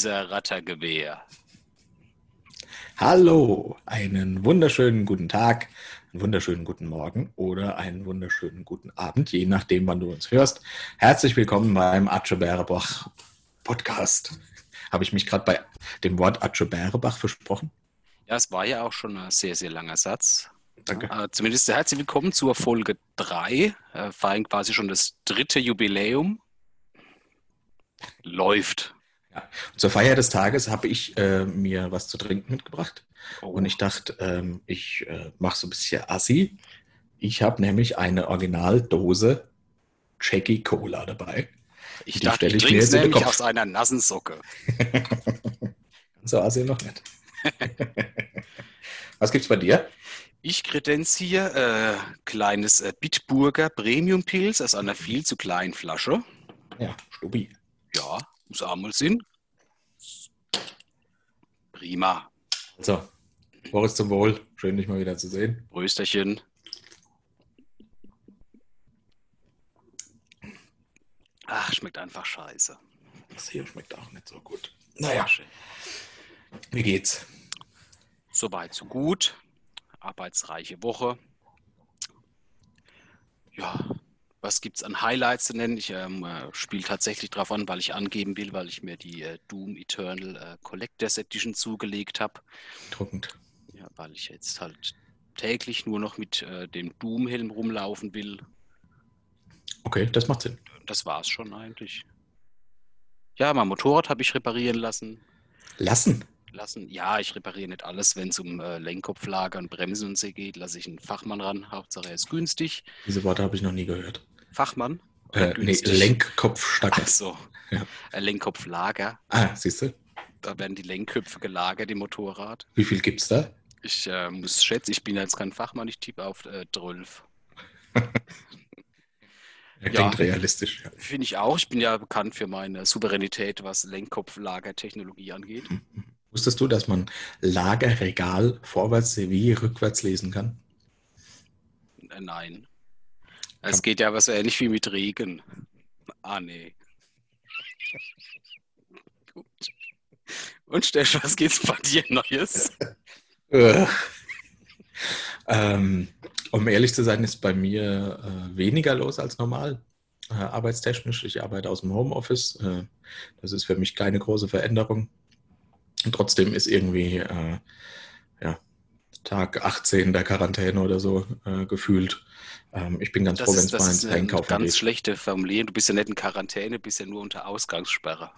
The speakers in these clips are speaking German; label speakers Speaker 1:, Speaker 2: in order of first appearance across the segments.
Speaker 1: Laser Rattergewehr.
Speaker 2: Hallo, einen wunderschönen guten Tag, einen wunderschönen guten Morgen oder einen wunderschönen guten Abend, je nachdem, wann du uns hörst. Herzlich willkommen beim Atsche Bärebach Podcast. Habe ich mich gerade bei dem Wort Atsche Bärebach versprochen?
Speaker 1: Ja, es war ja auch schon ein sehr, sehr langer Satz.
Speaker 2: Danke.
Speaker 1: Äh, zumindest herzlich willkommen zur Folge 3. Äh, feiern quasi schon das dritte Jubiläum. Läuft.
Speaker 2: Ja. Zur Feier des Tages habe ich äh, mir was zu trinken mitgebracht.
Speaker 1: Oh.
Speaker 2: Und ich dachte, ähm, ich äh, mache so ein bisschen Assi. Ich habe nämlich eine Originaldose Jackie Cola dabei.
Speaker 1: ich
Speaker 2: die
Speaker 1: dachte,
Speaker 2: stelle
Speaker 1: ich
Speaker 2: ich
Speaker 1: trinke nämlich aus einer nassen Socke.
Speaker 2: So Assi noch nicht. was gibt's bei dir?
Speaker 1: Ich kredenziere äh, kleines äh, Bitburger Premium Pilz aus einer viel zu kleinen Flasche.
Speaker 2: Ja, Stubi.
Speaker 1: Ja, muss auch mal Sinn. Prima.
Speaker 2: Also, Boris zum Wohl. Schön, dich mal wieder zu sehen.
Speaker 1: Brösterchen. Ach, schmeckt einfach scheiße.
Speaker 2: Das hier schmeckt auch nicht so gut. Naja,
Speaker 1: Schön.
Speaker 2: wie geht's?
Speaker 1: Soweit, so gut. Arbeitsreiche Woche. Ja, was gibt's an Highlights zu nennen? Ich ähm, äh, spiele tatsächlich drauf an, weil ich angeben will, weil ich mir die äh, Doom Eternal äh, Collectors Edition zugelegt habe.
Speaker 2: Druckend.
Speaker 1: Ja, weil ich jetzt halt täglich nur noch mit äh, dem Doom-Helm rumlaufen will.
Speaker 2: Okay, das macht Sinn.
Speaker 1: Das war's schon eigentlich. Ja, mein Motorrad habe ich reparieren lassen.
Speaker 2: Lassen.
Speaker 1: lassen. Ja, ich repariere nicht alles, wenn es um äh, Lenkkopflager und Bremsen und so geht, lasse ich einen Fachmann ran. Hauptsache er ist günstig.
Speaker 2: Diese Worte habe ich noch nie gehört.
Speaker 1: Fachmann?
Speaker 2: Äh, nee,
Speaker 1: günstig?
Speaker 2: Lenkkopfstacker.
Speaker 1: Ach so.
Speaker 2: Ja.
Speaker 1: Äh, Lenkkopflager.
Speaker 2: Ah, siehst du?
Speaker 1: Da werden die Lenkköpfe gelagert im Motorrad.
Speaker 2: Wie viel gibt's da?
Speaker 1: Ich äh, muss schätzen, ich bin jetzt kein Fachmann, ich tippe auf äh, 12.
Speaker 2: Ja, klingt
Speaker 1: Ja.
Speaker 2: realistisch. Ja.
Speaker 1: Finde ich auch. Ich bin ja bekannt für meine Souveränität, was Lenkkopflagertechnologie angeht.
Speaker 2: Wusstest du, dass man Lagerregal vorwärts wie rückwärts lesen kann?
Speaker 1: Äh, nein. Es geht ja aber so ähnlich wie mit Regen. Ah, nee. Gut. Und Stefan, was geht's bei dir Neues?
Speaker 2: Äh. ähm, um ehrlich zu sein, ist bei mir äh, weniger los als normal. Äh, arbeitstechnisch. Ich arbeite aus dem Homeoffice. Äh, das ist für mich keine große Veränderung. Und trotzdem ist irgendwie äh, ja, Tag 18 der Quarantäne oder so äh, gefühlt. Ähm, ich bin ganz
Speaker 1: Das
Speaker 2: froh, wenn
Speaker 1: ist,
Speaker 2: es
Speaker 1: das
Speaker 2: mal
Speaker 1: ist
Speaker 2: ins
Speaker 1: eine
Speaker 2: Einkaufen
Speaker 1: ganz
Speaker 2: geht.
Speaker 1: schlechte Formulierung. Du bist ja nicht in Quarantäne, bist ja nur unter Ausgangssperre.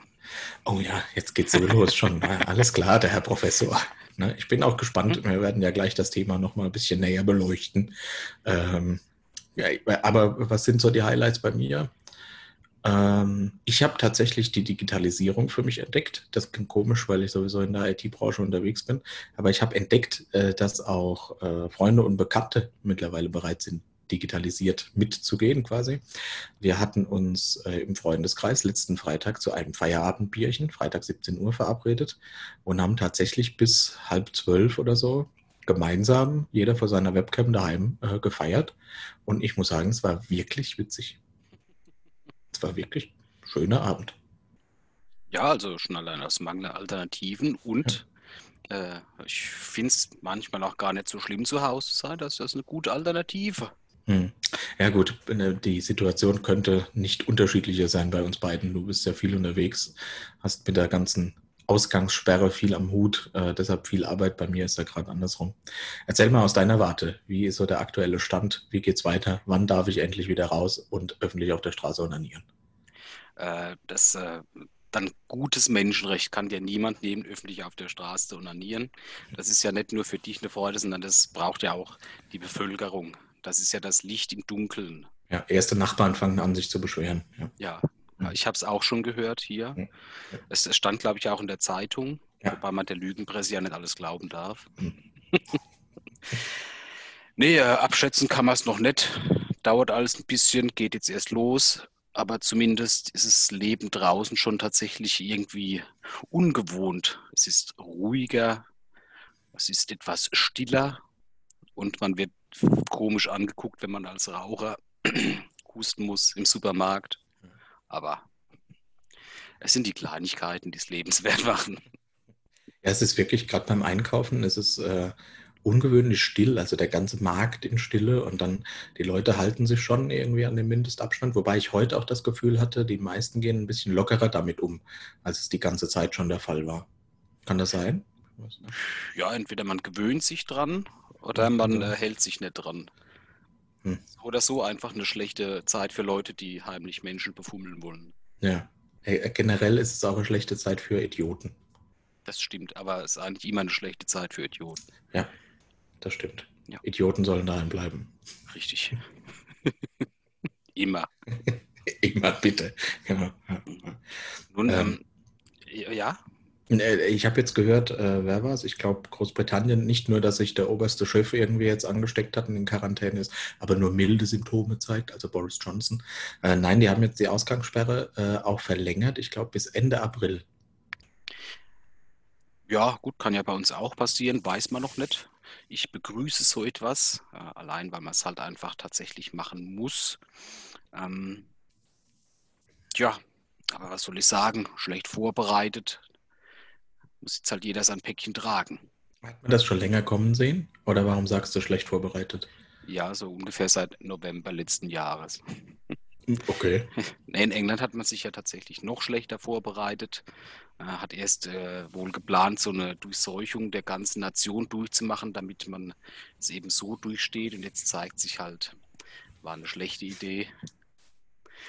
Speaker 2: Oh ja, jetzt geht's so los schon. Na, alles klar, der Herr Professor. Ne, ich bin auch gespannt. Wir werden ja gleich das Thema noch mal ein bisschen näher beleuchten. Ähm, ja, aber was sind so die Highlights bei mir? Ähm, ich habe tatsächlich die Digitalisierung für mich entdeckt. Das klingt komisch, weil ich sowieso in der IT-Branche unterwegs bin. Aber ich habe entdeckt, äh, dass auch äh, Freunde und Bekannte mittlerweile bereit sind, digitalisiert mitzugehen quasi. Wir hatten uns äh, im Freundeskreis letzten Freitag zu einem Feierabendbierchen, Freitag 17 Uhr verabredet und haben tatsächlich bis halb zwölf oder so gemeinsam, jeder vor seiner Webcam daheim äh, gefeiert. Und ich muss sagen, es war wirklich witzig. Es war wirklich ein schöner Abend.
Speaker 1: Ja, also schon allein aus Mangel an Alternativen und äh, ich finde es manchmal auch gar nicht so schlimm zu Hause zu sein. Das ist eine gute Alternative.
Speaker 2: Hm. Ja gut, äh, die Situation könnte nicht unterschiedlicher sein bei uns beiden. Du bist ja viel unterwegs, hast mit der ganzen Ausgangssperre viel am Hut, äh, deshalb viel Arbeit. Bei mir ist da gerade andersrum. Erzähl mal aus deiner Warte, wie ist so der aktuelle Stand? Wie geht's weiter? Wann darf ich endlich wieder raus und öffentlich auf der Straße onanieren?
Speaker 1: Äh, das äh, dann gutes Menschenrecht kann dir niemand nehmen, öffentlich auf der Straße onanieren. Das ist ja nicht nur für dich eine Freude, sondern das braucht ja auch die Bevölkerung. Das ist ja das Licht im Dunkeln.
Speaker 2: Ja, erste Nachbarn fangen an, sich zu beschweren. Ja.
Speaker 1: Ja. Ich habe es auch schon gehört hier.
Speaker 2: Mhm.
Speaker 1: Es, es stand, glaube ich, auch in der Zeitung,
Speaker 2: Ja.
Speaker 1: wobei man der Lügenpresse ja nicht alles glauben darf.
Speaker 2: Mhm.
Speaker 1: nee, äh, abschätzen kann man es noch nicht. Dauert alles ein bisschen, geht jetzt erst los. Aber zumindest ist das Leben draußen schon tatsächlich irgendwie ungewohnt. Es ist ruhiger, es ist etwas stiller und man wird komisch angeguckt, wenn man als Raucher husten muss im Supermarkt. Aber Es sind die Kleinigkeiten, die es lebenswert machen.
Speaker 2: Ja, es ist wirklich, gerade beim Einkaufen, es ist äh, ungewöhnlich still, also der ganze Markt in Stille und dann die Leute halten sich schon irgendwie an den Mindestabstand, wobei ich heute auch das Gefühl hatte, die meisten gehen ein bisschen lockerer damit um, als es die ganze Zeit schon der Fall war. Kann das sein?
Speaker 1: Ja, entweder man gewöhnt sich dran oder man äh, hält sich nicht dran. Hm. Oder so einfach eine schlechte Zeit für Leute, die heimlich Menschen befummeln wollen.
Speaker 2: Ja. Hey, generell ist es auch eine schlechte Zeit für Idioten.
Speaker 1: Das stimmt, aber es ist eigentlich immer eine schlechte Zeit für Idioten.
Speaker 2: Ja, das stimmt. Ja. Idioten sollen daheim bleiben.
Speaker 1: Richtig. immer.
Speaker 2: immer, bitte. Genau.
Speaker 1: Nun, ähm, ähm, ja.
Speaker 2: Äh, ich habe jetzt gehört, äh, wer war es? Ich glaube, Großbritannien, nicht nur, dass sich der oberste Chef irgendwie jetzt angesteckt hat und in Quarantäne ist, aber nur milde Symptome zeigt, also Boris Johnson. Äh, nein, die haben jetzt die Ausgangssperre äh, auch verlängert, ich glaube, bis Ende April.
Speaker 1: Ja, gut, kann ja bei uns auch passieren, weiß man noch nicht. Ich begrüße so etwas, äh, allein weil man es halt einfach tatsächlich machen muss. Ähm, ja, aber was soll ich sagen? Schlecht vorbereitet, muss jetzt halt jeder sein Päckchen tragen.
Speaker 2: Hat man das schon länger kommen sehen? Oder warum sagst du schlecht vorbereitet?
Speaker 1: Ja, so ungefähr seit November letzten Jahres.
Speaker 2: Okay.
Speaker 1: In England hat man sich ja tatsächlich noch schlechter vorbereitet. Hat erst äh, wohl geplant, so eine Durchseuchung der ganzen Nation durchzumachen, damit man es eben so durchsteht. Und jetzt zeigt sich halt, war eine schlechte Idee.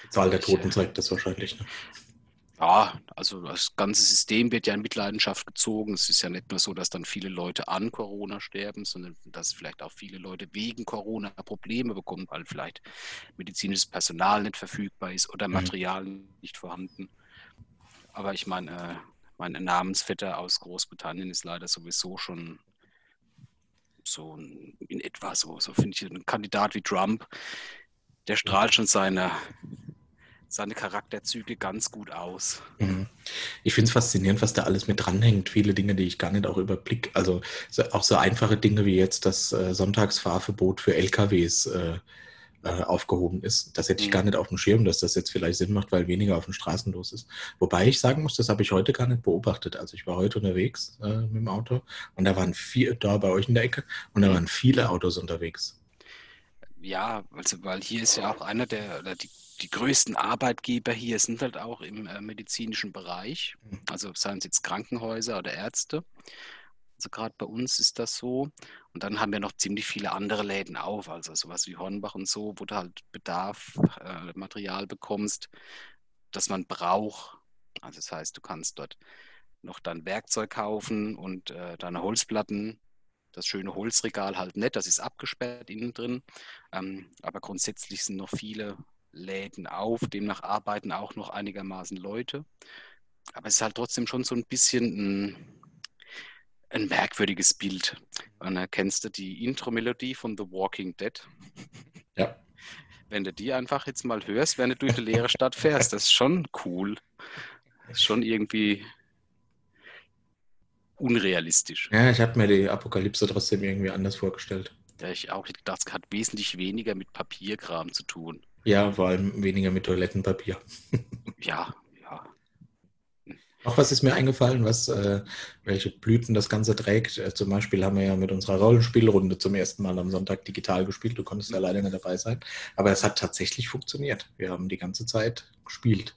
Speaker 2: Die Zahl der Toten zeigt das wahrscheinlich. Ne?
Speaker 1: Ja, also das ganze System wird ja in Mitleidenschaft gezogen. Es ist ja nicht nur so, dass dann viele Leute an Corona sterben, sondern dass vielleicht auch viele Leute wegen Corona Probleme bekommen, weil vielleicht medizinisches Personal nicht verfügbar ist oder mhm. Material mhm. nicht vorhanden. Aber ich meine, äh, mein Namensvetter aus Großbritannien ist leider sowieso schon so in etwa so, so finde ich, ein Kandidat wie Trump, der strahlt schon seine seine Charakterzüge ganz gut aus.
Speaker 2: Mhm. Ich finde es faszinierend, was da alles mit dranhängt. Viele Dinge, die ich gar nicht auch überblick. Also auch so einfache Dinge wie jetzt das äh, Sonntagsfahrverbot für LKWs äh, äh, aufgehoben ist. Das hätte ich mhm. gar nicht auf dem Schirm, dass das jetzt vielleicht Sinn macht, weil weniger auf den Straßen los ist. Wobei ich sagen muss, das habe ich heute gar nicht beobachtet. Also ich war heute unterwegs äh, mit dem Auto und da waren vier, da bei euch in der Ecke, und da mhm. waren viele Autos unterwegs.
Speaker 1: Ja, also weil hier ist ja auch einer der, oder die die größten Arbeitgeber hier sind halt auch im äh, medizinischen Bereich, mhm. also seien es jetzt Krankenhäuser oder Ärzte. Also gerade bei uns ist das so. Und dann haben wir noch ziemlich viele andere Läden auf, also sowas wie Hornbach und so, wo du halt Bedarf, äh, Material bekommst, das man braucht. Also das heißt, du kannst dort noch dein Werkzeug kaufen und äh, deine Holzplatten das schöne Holzregal halt nicht, das ist abgesperrt innen drin. Ähm, aber grundsätzlich sind noch viele Läden auf, demnach arbeiten auch noch einigermaßen Leute. Aber es ist halt trotzdem schon so ein bisschen ein, ein merkwürdiges Bild. Und da kennst du die Intro-Melodie von The Walking Dead.
Speaker 2: Ja.
Speaker 1: Wenn du die einfach jetzt mal hörst, wenn du durch die leere Stadt fährst, das ist schon cool. Das ist schon irgendwie unrealistisch.
Speaker 2: Ja, ich habe mir die Apokalypse trotzdem irgendwie anders vorgestellt.
Speaker 1: Ja, ich auch gedacht, es hat wesentlich weniger mit Papierkram zu tun.
Speaker 2: Ja, vor allem weniger mit Toilettenpapier.
Speaker 1: ja, ja.
Speaker 2: Auch was ist mir eingefallen, was, äh, welche Blüten das Ganze trägt. Äh, zum Beispiel haben wir ja mit unserer Rollenspielrunde zum ersten Mal am Sonntag digital gespielt. Du konntest ja leider nicht dabei sein. Aber es hat tatsächlich funktioniert. Wir haben die ganze Zeit gespielt.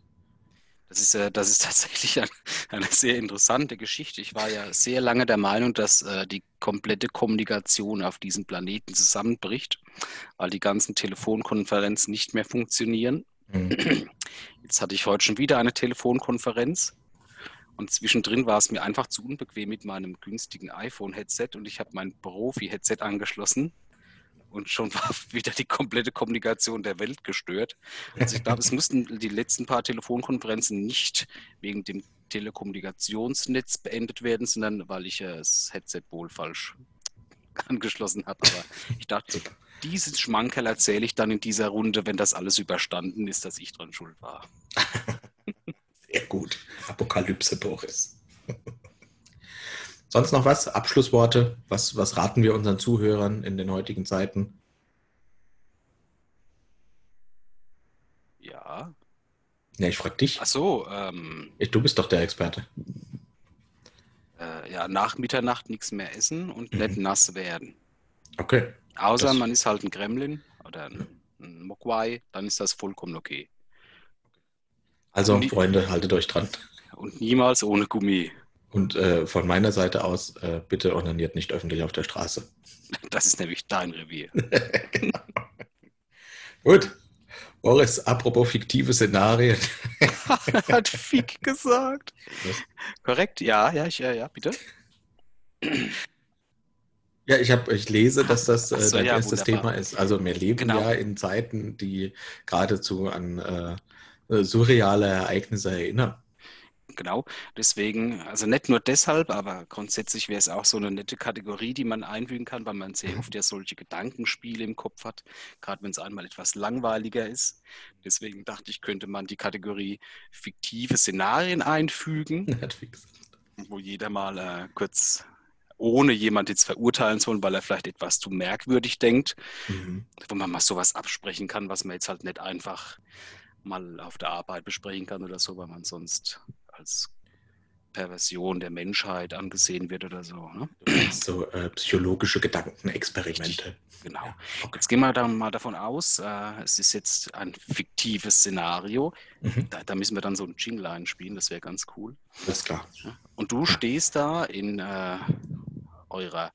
Speaker 1: Das ist, äh, das ist tatsächlich ein, eine sehr interessante Geschichte. Ich war ja sehr lange der Meinung, dass äh, die komplette Kommunikation auf diesem Planeten zusammenbricht, weil die ganzen Telefonkonferenzen nicht mehr funktionieren. Mhm. Jetzt hatte ich heute schon wieder eine Telefonkonferenz und zwischendrin war es mir einfach zu unbequem mit meinem günstigen iPhone-Headset und ich habe mein Profi-Headset angeschlossen und schon war wieder die komplette Kommunikation der Welt gestört. Also ich glaube, es mussten die letzten paar Telefonkonferenzen nicht wegen dem Telekommunikationsnetz beendet werden, sondern weil ich das Headset wohl falsch angeschlossen habe. Aber ich dachte, dieses Schmankerl erzähle ich dann in dieser Runde, wenn das alles überstanden ist, dass ich dran schuld war.
Speaker 2: Sehr gut. Apokalypse, Boris. Sonst noch was? Abschlussworte? Was, was raten wir unseren Zuhörern in den heutigen Zeiten?
Speaker 1: Ja.
Speaker 2: Ja, ich frage dich.
Speaker 1: Ach so, ähm,
Speaker 2: Du bist doch der Experte.
Speaker 1: äh, ja, nach Mitternacht nichts mehr essen und
Speaker 2: Mhm.
Speaker 1: nicht nass werden.
Speaker 2: Okay.
Speaker 1: Außer
Speaker 2: Das-
Speaker 1: man ist halt ein Gremlin oder ein, ein Mogwai, dann ist das vollkommen okay.
Speaker 2: Also, Freunde, haltet euch dran.
Speaker 1: Und niemals ohne Gummi.
Speaker 2: Und äh, von meiner Seite aus, äh, bitte onaniert nicht öffentlich auf der Straße.
Speaker 1: Das ist nämlich dein Revier.
Speaker 2: Gut. Boris, apropos fiktive Szenarien.
Speaker 1: Hat Fick gesagt.
Speaker 2: Was?
Speaker 1: Korrekt, ja, ja, ich, ja, ja, bitte.
Speaker 2: Ja, ich, hab, ich lese, dass das äh,
Speaker 1: so,
Speaker 2: dein
Speaker 1: ja,
Speaker 2: erstes
Speaker 1: wunderbar.
Speaker 2: Thema ist. Also wir leben
Speaker 1: Genau.
Speaker 2: ja in Zeiten, die geradezu an äh, surreale Ereignisse erinnern.
Speaker 1: Genau, deswegen, also nicht nur deshalb, aber grundsätzlich wäre es auch so eine nette Kategorie, die man einfügen kann, weil man sehr
Speaker 2: Mhm.
Speaker 1: oft ja solche Gedankenspiele im Kopf hat, gerade wenn es einmal etwas langweiliger ist. Deswegen dachte ich, könnte man die Kategorie fiktive Szenarien einfügen,
Speaker 2: Netflix.
Speaker 1: wo jeder mal äh, kurz, ohne jemand jetzt verurteilen zu wollen, weil er vielleicht etwas zu merkwürdig denkt,
Speaker 2: Mhm.
Speaker 1: wo man mal sowas absprechen kann, was man jetzt halt nicht einfach mal auf der Arbeit besprechen kann oder so, weil man sonst als Perversion der Menschheit angesehen wird oder so. Ne?
Speaker 2: So äh, psychologische Gedankenexperimente.
Speaker 1: Genau.
Speaker 2: Ja, okay.
Speaker 1: Jetzt gehen wir dann mal davon aus, äh, es ist jetzt ein fiktives Szenario.
Speaker 2: Mhm.
Speaker 1: Da, da müssen wir dann so ein Jingle einspielen, das wäre ganz cool.
Speaker 2: Alles klar.
Speaker 1: Und du stehst da in äh, eurer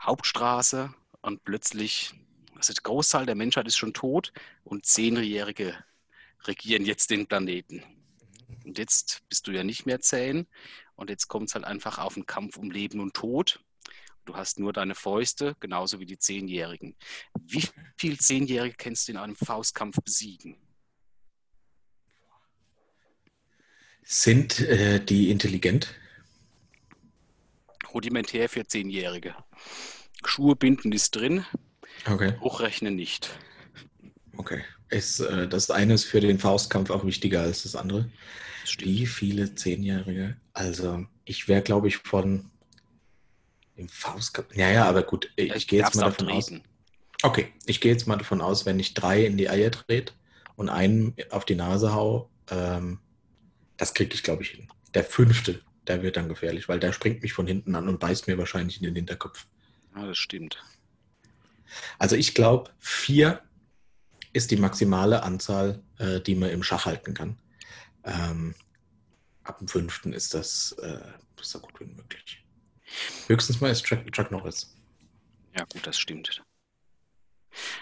Speaker 1: Hauptstraße und plötzlich, also der Großteil der Menschheit ist schon tot und Zehnjährige regieren jetzt den Planeten. Und jetzt bist du ja nicht mehr zehn und jetzt kommt es halt einfach auf einen Kampf um Leben und Tod. Du hast nur deine Fäuste, genauso wie die Zehnjährigen. Wie viel Zehnjährige kennst du in einem Faustkampf besiegen?
Speaker 2: Sind äh, die intelligent?
Speaker 1: Rudimentär für Zehnjährige. Schuhe binden ist drin,
Speaker 2: Okay.
Speaker 1: hochrechnen nicht.
Speaker 2: Okay. Ist, äh, das eine ist für den Faustkampf auch wichtiger als das andere. Wie viele Zehnjährige? Also, ich wäre, glaube ich, von im Faustkampf. Ja, ja, aber gut, ich,
Speaker 1: Ich
Speaker 2: gehe jetzt mal davon aus. Okay, ich gehe jetzt mal davon aus, wenn ich drei in die Eier trete und einen auf die Nase hau, ähm, das kriege ich, glaube ich, hin. Der fünfte, der wird dann gefährlich, weil der springt mich von hinten an und beißt mir wahrscheinlich in den Hinterkopf.
Speaker 1: Ja, das stimmt.
Speaker 2: Also ich glaube, vier ist die maximale Anzahl, äh, die man im Schach halten kann. Ähm, ab dem fünften ist das äh, so gut wie möglich. Höchstens mal ist Chuck, Chuck Norris.
Speaker 1: Ja, gut, das stimmt.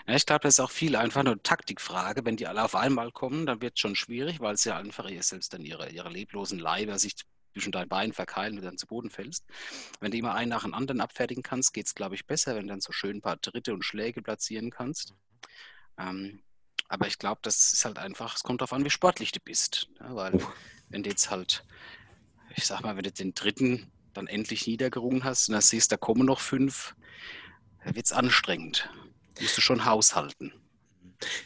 Speaker 1: Ja, ich glaube, das ist auch viel einfach nur Taktikfrage. Wenn die alle auf einmal kommen, dann wird es schon schwierig, weil es ja einfach ihr selbst dann ihre, ihre leblosen Leiber sich zwischen deinen Beinen verkeilen und dann zu Boden fällst. Wenn du immer einen nach dem anderen abfertigen kannst, geht es, glaube ich, besser, wenn du dann so schön ein paar Tritte und Schläge platzieren kannst. Ähm, aber ich glaube, das ist halt einfach, es kommt darauf an, wie sportlich du bist. Ja, weil
Speaker 2: Oh.
Speaker 1: wenn du jetzt halt, ich sag mal, wenn du den dritten dann endlich niedergerungen hast und dann siehst, da kommen noch fünf, da wird es anstrengend. Musst du schon haushalten.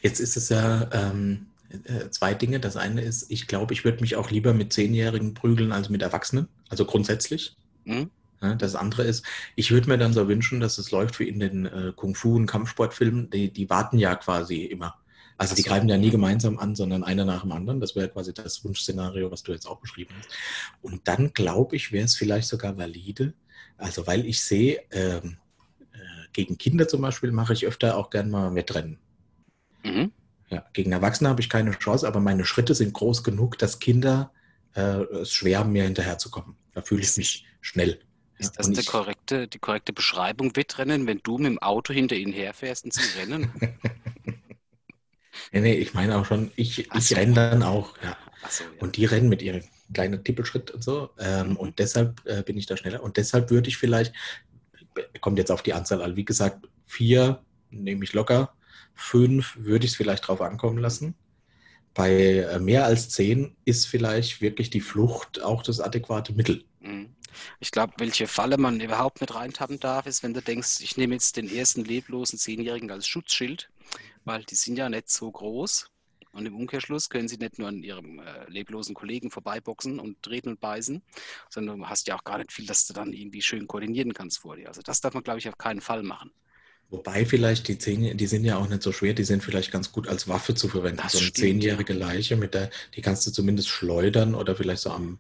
Speaker 2: Jetzt ist es ja ähm, äh, zwei Dinge. Das eine ist, ich glaube, ich würde mich auch lieber mit Zehnjährigen prügeln als mit Erwachsenen. Also grundsätzlich.
Speaker 1: Hm?
Speaker 2: Ja, das andere ist, ich würde mir dann so wünschen, dass es läuft wie in den äh, Kung-Fu- und Kampfsportfilmen. Die, die warten ja quasi immer. Also die
Speaker 1: so.
Speaker 2: greifen ja nie gemeinsam an, sondern einer nach dem anderen. Das wäre quasi das Wunschszenario, was du jetzt auch beschrieben hast. Und dann glaube ich, wäre es vielleicht sogar valide. Also weil ich sehe, ähm, äh, gegen Kinder zum Beispiel mache ich öfter auch gern mal Wettrennen.
Speaker 1: Mhm.
Speaker 2: Ja, gegen Erwachsene habe ich keine Chance, aber meine Schritte sind groß genug, dass Kinder äh, es schwer haben, mir hinterherzukommen. Da fühle ich mich schnell.
Speaker 1: Ist das die korrekte, die korrekte Beschreibung, Wettrennen, wenn du mit dem Auto hinter ihnen herfährst und sie rennen?
Speaker 2: Nee, nee, ich meine auch schon, ich,
Speaker 1: Ach
Speaker 2: ich
Speaker 1: so.
Speaker 2: renne dann auch. Ja.
Speaker 1: Achso, ja.
Speaker 2: Und die rennen mit ihrem kleinen Tippelschritt und so. Ähm, und deshalb äh, bin ich da schneller. Und deshalb würde ich vielleicht, kommt jetzt auf die Anzahl an, wie gesagt, vier nehme ich locker, fünf würde ich es vielleicht drauf ankommen lassen. Bei äh, mehr als zehn ist vielleicht wirklich die Flucht auch das adäquate Mittel.
Speaker 1: Mhm. Ich glaube, welche Falle man überhaupt nicht reintappen darf, ist, wenn du denkst, ich nehme jetzt den ersten leblosen Zehnjährigen als Schutzschild, weil die sind ja nicht so groß. Und im Umkehrschluss können sie nicht nur an ihrem äh, leblosen Kollegen vorbeiboxen und treten und beißen, sondern du hast ja auch gar nicht viel, dass du dann irgendwie schön koordinieren kannst vor dir. Also das darf man, glaube ich, auf keinen Fall machen.
Speaker 2: Wobei vielleicht die Zähne, die sind ja auch nicht so schwer, die sind vielleicht ganz gut als Waffe zu verwenden.
Speaker 1: Das
Speaker 2: so eine
Speaker 1: stimmt,
Speaker 2: zehnjährige Leiche, mit der, die kannst du zumindest schleudern oder vielleicht so am,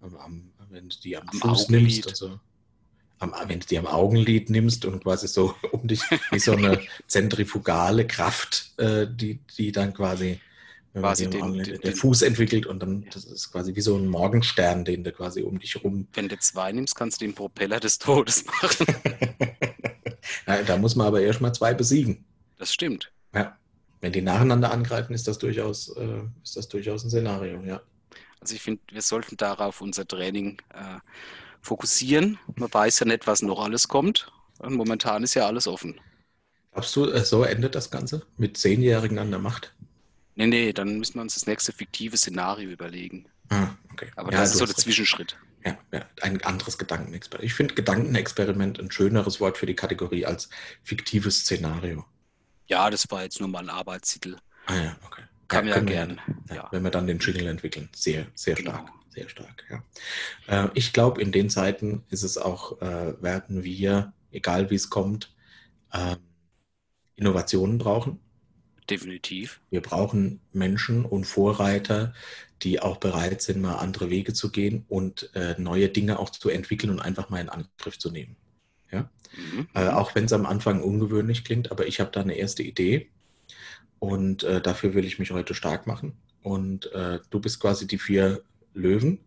Speaker 2: am, am wenn du die am,
Speaker 1: Am
Speaker 2: Fuß
Speaker 1: Augenlid.
Speaker 2: nimmst. Also, am, wenn du die am Augenlid nimmst und quasi so um dich wie so eine zentrifugale Kraft, äh, die, die dann quasi,
Speaker 1: Quasi den-
Speaker 2: Augenlid-
Speaker 1: den-
Speaker 2: der
Speaker 1: den-
Speaker 2: Fuß entwickelt und dann,
Speaker 1: Ja.
Speaker 2: das ist quasi wie so ein Morgenstern, den du quasi um dich rum
Speaker 1: Wenn du zwei nimmst, kannst du den Propeller des Todes machen.
Speaker 2: Ja, da muss man aber erst mal zwei besiegen.
Speaker 1: Das stimmt.
Speaker 2: Ja. Wenn die nacheinander angreifen, ist das durchaus, äh, ist das durchaus ein Szenario, ja.
Speaker 1: Also ich finde, wir sollten darauf unser Training äh, fokussieren. Man weiß ja nicht, was noch alles kommt. Und momentan ist ja alles offen.
Speaker 2: Glaubst du, äh, so endet das Ganze? Mit Zehnjährigen an der Macht?
Speaker 1: Nee, nee, dann müssen wir uns das nächste fiktive Szenario überlegen.
Speaker 2: Ah, okay.
Speaker 1: Aber
Speaker 2: Ja,
Speaker 1: das ist so der
Speaker 2: recht.
Speaker 1: Zwischenschritt.
Speaker 2: Ja, ja, ein anderes Gedankenexperiment. Ich finde Gedankenexperiment ein schöneres Wort für die Kategorie als fiktives Szenario.
Speaker 1: Ja, das war jetzt nur mal ein Arbeitstitel.
Speaker 2: Ah ja, okay.
Speaker 1: Kann man ja
Speaker 2: können wir
Speaker 1: gern.
Speaker 2: Ja,
Speaker 1: Ja.
Speaker 2: Wenn wir dann den Jingle entwickeln. Sehr, sehr
Speaker 1: Genau.
Speaker 2: stark. Sehr stark, ja. Äh, ich glaube, in den Zeiten ist es auch, äh, werden wir, egal wie es kommt, ähm, Innovationen brauchen.
Speaker 1: Definitiv.
Speaker 2: Wir brauchen Menschen und Vorreiter, die auch bereit sind, mal andere Wege zu gehen und äh, neue Dinge auch zu entwickeln und einfach mal in Angriff zu nehmen.
Speaker 1: Mhm.
Speaker 2: Äh, auch wenn es am Anfang ungewöhnlich klingt, aber ich habe da eine erste Idee und äh, dafür will ich mich heute stark machen. Und äh, du bist quasi die vier Löwen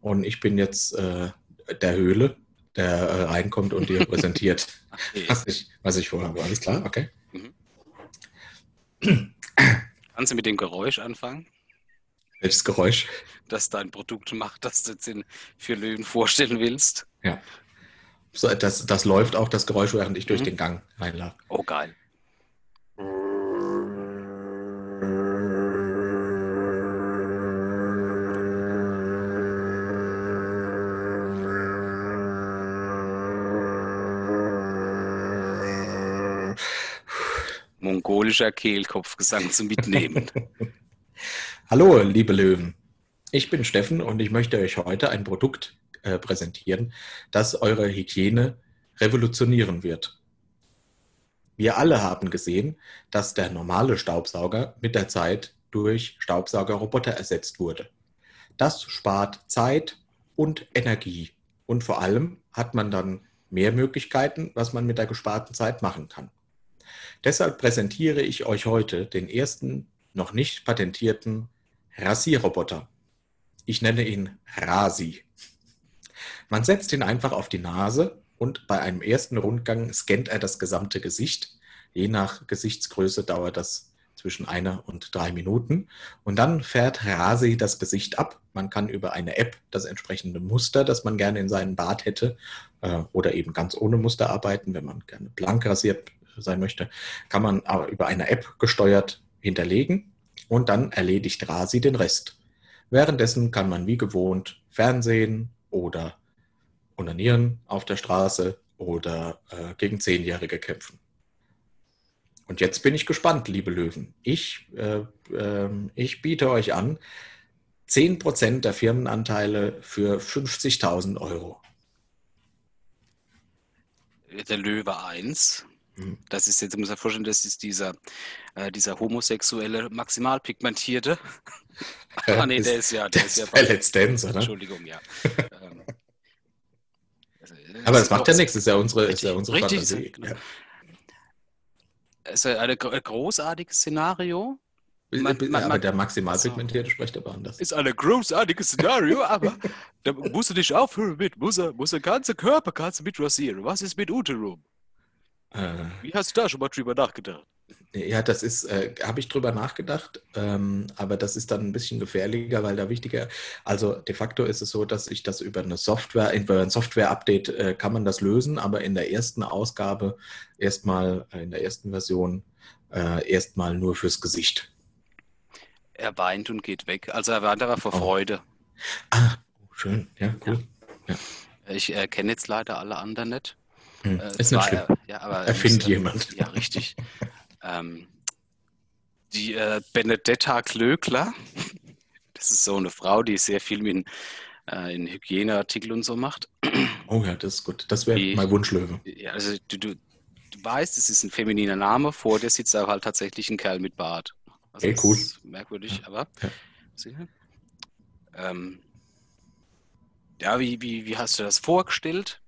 Speaker 2: und ich bin jetzt äh, der Höhle, der äh, reinkommt und dir präsentiert, was ich, was ich vorhabe. Alles klar? Okay.
Speaker 1: Kannst du mit dem Geräusch anfangen,
Speaker 2: Welches Geräusch?
Speaker 1: das dein Produkt macht, das du jetzt in für Löwen vorstellen willst?
Speaker 2: So, das, das läuft auch das Geräusch, während ich durch
Speaker 1: Mhm.
Speaker 2: den Gang reinlaufe.
Speaker 1: Oh, geil. Mongolischer Kehlkopfgesang zum Mitnehmen.
Speaker 2: Hallo, liebe Löwen. Ich bin Steffen und ich möchte euch heute ein Produkt äh, präsentieren, das eure Hygiene revolutionieren wird. Wir alle haben gesehen, dass der normale Staubsauger mit der Zeit durch Staubsaugerroboter ersetzt wurde. Das spart Zeit und Energie und vor allem hat man dann mehr Möglichkeiten, was man mit der gesparten Zeit machen kann. Deshalb präsentiere ich euch heute den ersten noch nicht patentierten Rasierroboter. Ich nenne ihn Rasi. Man setzt ihn einfach auf die Nase und bei einem ersten Rundgang scannt er das gesamte Gesicht. Je nach Gesichtsgröße dauert das zwischen einer und drei Minuten. Und dann fährt Rasi das Gesicht ab. Man kann über eine App das entsprechende Muster, das man gerne in seinen Bart hätte, äh, oder eben ganz ohne Muster arbeiten, wenn man gerne blank rasiert sein möchte, kann man aber über eine App gesteuert hinterlegen und dann erledigt Rasi den Rest. Währenddessen kann man wie gewohnt Fernsehen oder onanieren auf der Straße oder äh, gegen Zehnjährige kämpfen. Und jetzt bin ich gespannt, liebe Löwen. Ich, äh, ähm, ich biete euch an 10% der Firmenanteile für 50.000 Euro.
Speaker 1: Der Löwe 1.
Speaker 2: Mhm.
Speaker 1: Das ist jetzt, muss man vorstellen, das ist dieser, äh, dieser homosexuelle Maximalpigmentierte. Ah, nee, der ist ja, der ist ja
Speaker 2: bei Let's Dance, oder?
Speaker 1: Entschuldigung, ja. Ähm, also,
Speaker 2: Aber das
Speaker 1: ist
Speaker 2: macht ja nichts, ist ja unsere, ist
Speaker 1: Richtig,
Speaker 2: ja unsere
Speaker 1: richtig,
Speaker 2: Fantasie.
Speaker 1: genau.
Speaker 2: Ja.
Speaker 1: Es ist ein gro- großartiges Szenario. Man- man-
Speaker 2: aber
Speaker 1: man-
Speaker 2: der Maximalpigmentierte spricht aber anders.
Speaker 1: Ist ein großartiges Szenario, aber da musst du dich aufhören mit. Muss er, muss der ganze Körper kannst du mit rasieren. Was ist mit Uterum?
Speaker 2: Äh,
Speaker 1: Wie hast du da schon mal drüber nachgedacht?
Speaker 2: Ja, das ist, äh, habe ich drüber nachgedacht, ähm, aber das ist dann ein bisschen gefährlicher, weil da wichtiger, also de facto ist es so, dass ich das über eine Software, über ein Software-Update äh, kann man das lösen, aber in der ersten Ausgabe erstmal, äh, in der ersten Version äh, erstmal nur fürs Gesicht.
Speaker 1: Er weint und geht weg. Also er weint aber vor
Speaker 2: Oh.
Speaker 1: Freude.
Speaker 2: Ah, schön, ja, cool.
Speaker 1: Ich äh, kenne jetzt leider alle anderen nicht.
Speaker 2: Hm,
Speaker 1: Äh,
Speaker 2: ist nicht schlimm.
Speaker 1: ja, aber
Speaker 2: Erfind
Speaker 1: äh,
Speaker 2: jemand.
Speaker 1: Ja, richtig. ähm, die äh, Benedetta Klöckler, das ist so eine Frau, die sehr viel in, äh, in Hygieneartikel und so macht.
Speaker 2: Oh ja, das ist gut. Das wäre mein Wunschlöwe.
Speaker 1: Ja, also du, du, du weißt, es ist ein femininer Name, vor dir sitzt aber halt tatsächlich ein Kerl mit Bart.
Speaker 2: Also hey, cool.
Speaker 1: merkwürdig, ja. aber. Ja. Ähm, ja, wie, wie, wie hast du das vorgestellt?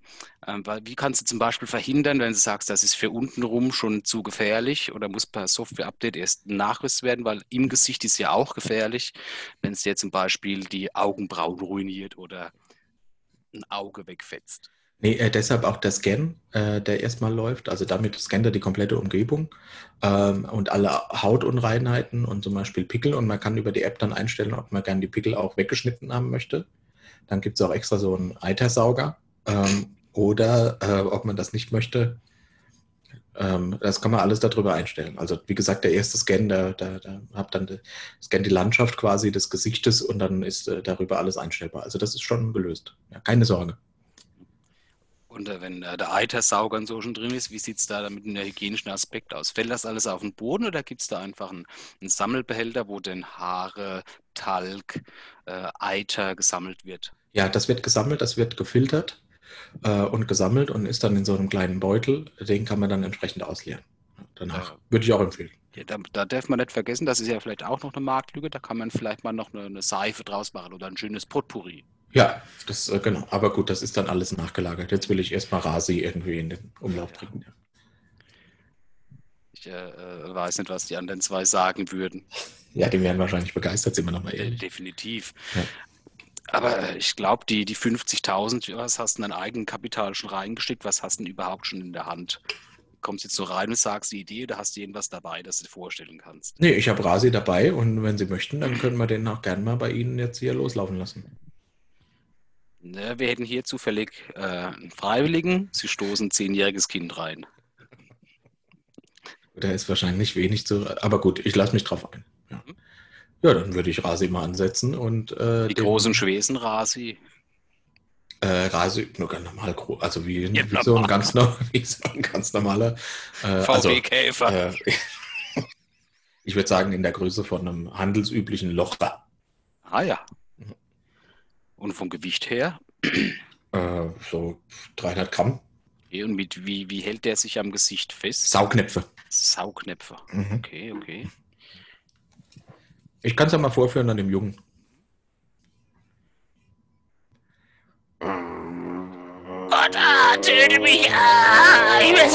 Speaker 1: Ähm, wie kannst du zum Beispiel verhindern, wenn du sagst, das ist für untenrum schon zu gefährlich oder muss per Software-Update erst nachrüst werden, weil im Gesicht ist ja auch gefährlich, wenn es dir zum Beispiel die Augenbrauen ruiniert oder ein Auge wegfetzt.
Speaker 2: Nee, äh, deshalb auch der Scan, äh, der erstmal läuft. Also damit scannt er die komplette Umgebung ähm, und alle Hautunreinheiten und zum Beispiel Pickel. Und man kann über die App dann einstellen, ob man gerne die Pickel auch weggeschnitten haben möchte. Dann gibt es auch extra so einen Eitersauger. Ähm, oder äh, ob man das nicht möchte, ähm, das kann man alles darüber einstellen. Also wie gesagt, der erste Scan, da, da, da habt dann de, scan die Landschaft quasi des Gesichtes und dann ist äh, darüber alles einstellbar. Also das ist schon gelöst. Ja, keine Sorge.
Speaker 1: Und äh, wenn äh, der Eitersauger und so schon drin ist, wie sieht es da mit dem hygienischen Aspekt aus? Fällt das alles auf den Boden oder gibt es da einfach einen, einen, Sammelbehälter, wo denn Haare, Talg, äh, Eiter gesammelt wird?
Speaker 2: Ja, das wird gesammelt, das wird gefiltert äh, und gesammelt und ist dann in so einem kleinen Beutel. Den kann man dann entsprechend ausleeren. Danach ja. würde ich auch empfehlen.
Speaker 1: Ja, da, da, darf man nicht vergessen, das ist ja vielleicht auch noch eine Marktlücke, da kann man vielleicht mal noch eine, eine Seife draus machen oder ein schönes Potpourri.
Speaker 2: Ja, das äh, genau. Aber gut, das ist dann alles nachgelagert. Jetzt will ich erstmal Rasi irgendwie in den Umlauf ja. bringen. Ja.
Speaker 1: Ich äh, äh, weiß nicht, was die anderen zwei sagen würden.
Speaker 2: Ja, die wären wahrscheinlich begeistert, sind wir nochmal ehrlich.
Speaker 1: Definitiv. Ja. Aber äh, ich glaube, die, die 50.000, was hast du in dein Eigenkapital schon reingesteckt? Was hast du denn überhaupt schon in der Hand? Kommst jetzt so rein und sagst die Idee oder hast du irgendwas dabei, das du dir vorstellen kannst?
Speaker 2: Nee, ich habe Rasi dabei und wenn Sie möchten, dann können wir den auch gerne mal bei Ihnen jetzt hier loslaufen lassen.
Speaker 1: Ne, wir hätten hier zufällig äh, einen Freiwilligen. Sie stoßen ein zehnjähriges Kind rein.
Speaker 2: Da ist wahrscheinlich wenig zu. Aber gut, ich lasse mich drauf ein. Ja. Mhm. Ja, dann würde ich Rasi mal ansetzen und.
Speaker 1: Äh, Die großen Schwesen Rasi.
Speaker 2: Äh, Rasi, nur ganz normal, also wie, ja, wie, so, ein ganz, wie so ein ganz normaler.
Speaker 1: Äh, VW-Käfer. Also, äh,
Speaker 2: ich würde sagen, in der Größe von einem handelsüblichen Locher.
Speaker 1: Ah ja. Und vom Gewicht her?
Speaker 2: Äh, so 300 Gramm.
Speaker 1: Und mit, wie, wie hält der sich am Gesicht fest?
Speaker 2: Saugnäpfe.
Speaker 1: Saugnäpfe. Mhm. Okay, okay.
Speaker 2: Ich kann es ja mal vorführen an dem Jungen.
Speaker 1: Gott, töte mich! Ah, ich bin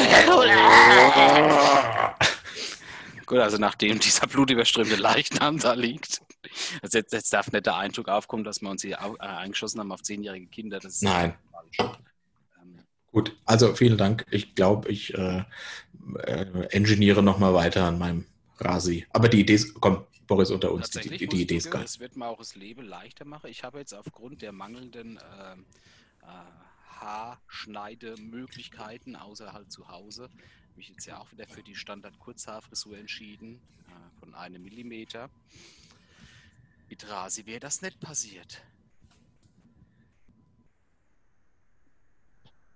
Speaker 1: Gut, also nachdem dieser blutüberströmte Leichnam da liegt, also jetzt, jetzt, darf nicht der Eindruck aufkommen, dass wir uns hier äh, eingeschossen haben auf zehnjährige Kinder.
Speaker 2: Nein. Ähm, Gut, also vielen Dank. Ich glaube, ich äh, äh, engineere nochmal weiter an meinem Rasi. Aber die Idee ist, komm, Boris unter uns, die, die, die Idee ist geil.
Speaker 1: Es wird mir auch das Leben leichter machen. Ich habe jetzt aufgrund der mangelnden äh, äh, Haarschneidemöglichkeiten, außer halt zu Hause, mich jetzt ja auch wieder für die Standard-Kurzhaarfrisur entschieden, äh, von einem Millimeter. Mit Rasi wäre das nicht passiert.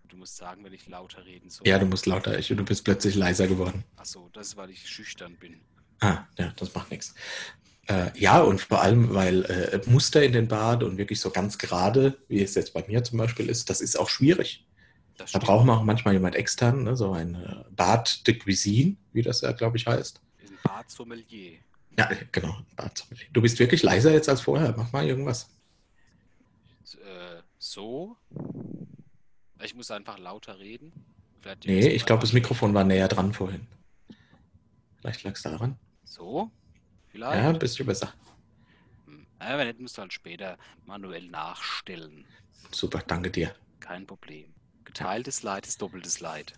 Speaker 1: Du musst sagen, wenn ich lauter reden soll.
Speaker 2: Ja, du musst lauter. Ich, du bist plötzlich leiser geworden.
Speaker 1: Achso, das ist, weil ich schüchtern bin.
Speaker 2: Ah, ja, das macht nichts. Äh, ja, und vor allem, weil äh, Muster in den Bart und wirklich so ganz gerade, wie es jetzt bei mir zum Beispiel ist, das ist auch schwierig. Da braucht man auch manchmal jemand extern, ne, so ein äh, Bart de Cuisine, wie das ja, glaube ich, heißt.
Speaker 1: Ein Bart Sommelier.
Speaker 2: Ja, genau. Du bist wirklich leiser jetzt als vorher. Mach mal irgendwas.
Speaker 1: Äh, so? Ich muss einfach lauter reden.
Speaker 2: Vielleicht nee, ich glaube, das Mikrofon war näher dran vorhin. Vielleicht lag es daran.
Speaker 1: So?
Speaker 2: Vielleicht? Ja, ein bisschen besser.
Speaker 1: Hm. Ja, wenn nicht, musst du halt später manuell nachstellen.
Speaker 2: Super, danke dir.
Speaker 1: Kein Problem. Geteiltes Leid ist doppeltes Leid.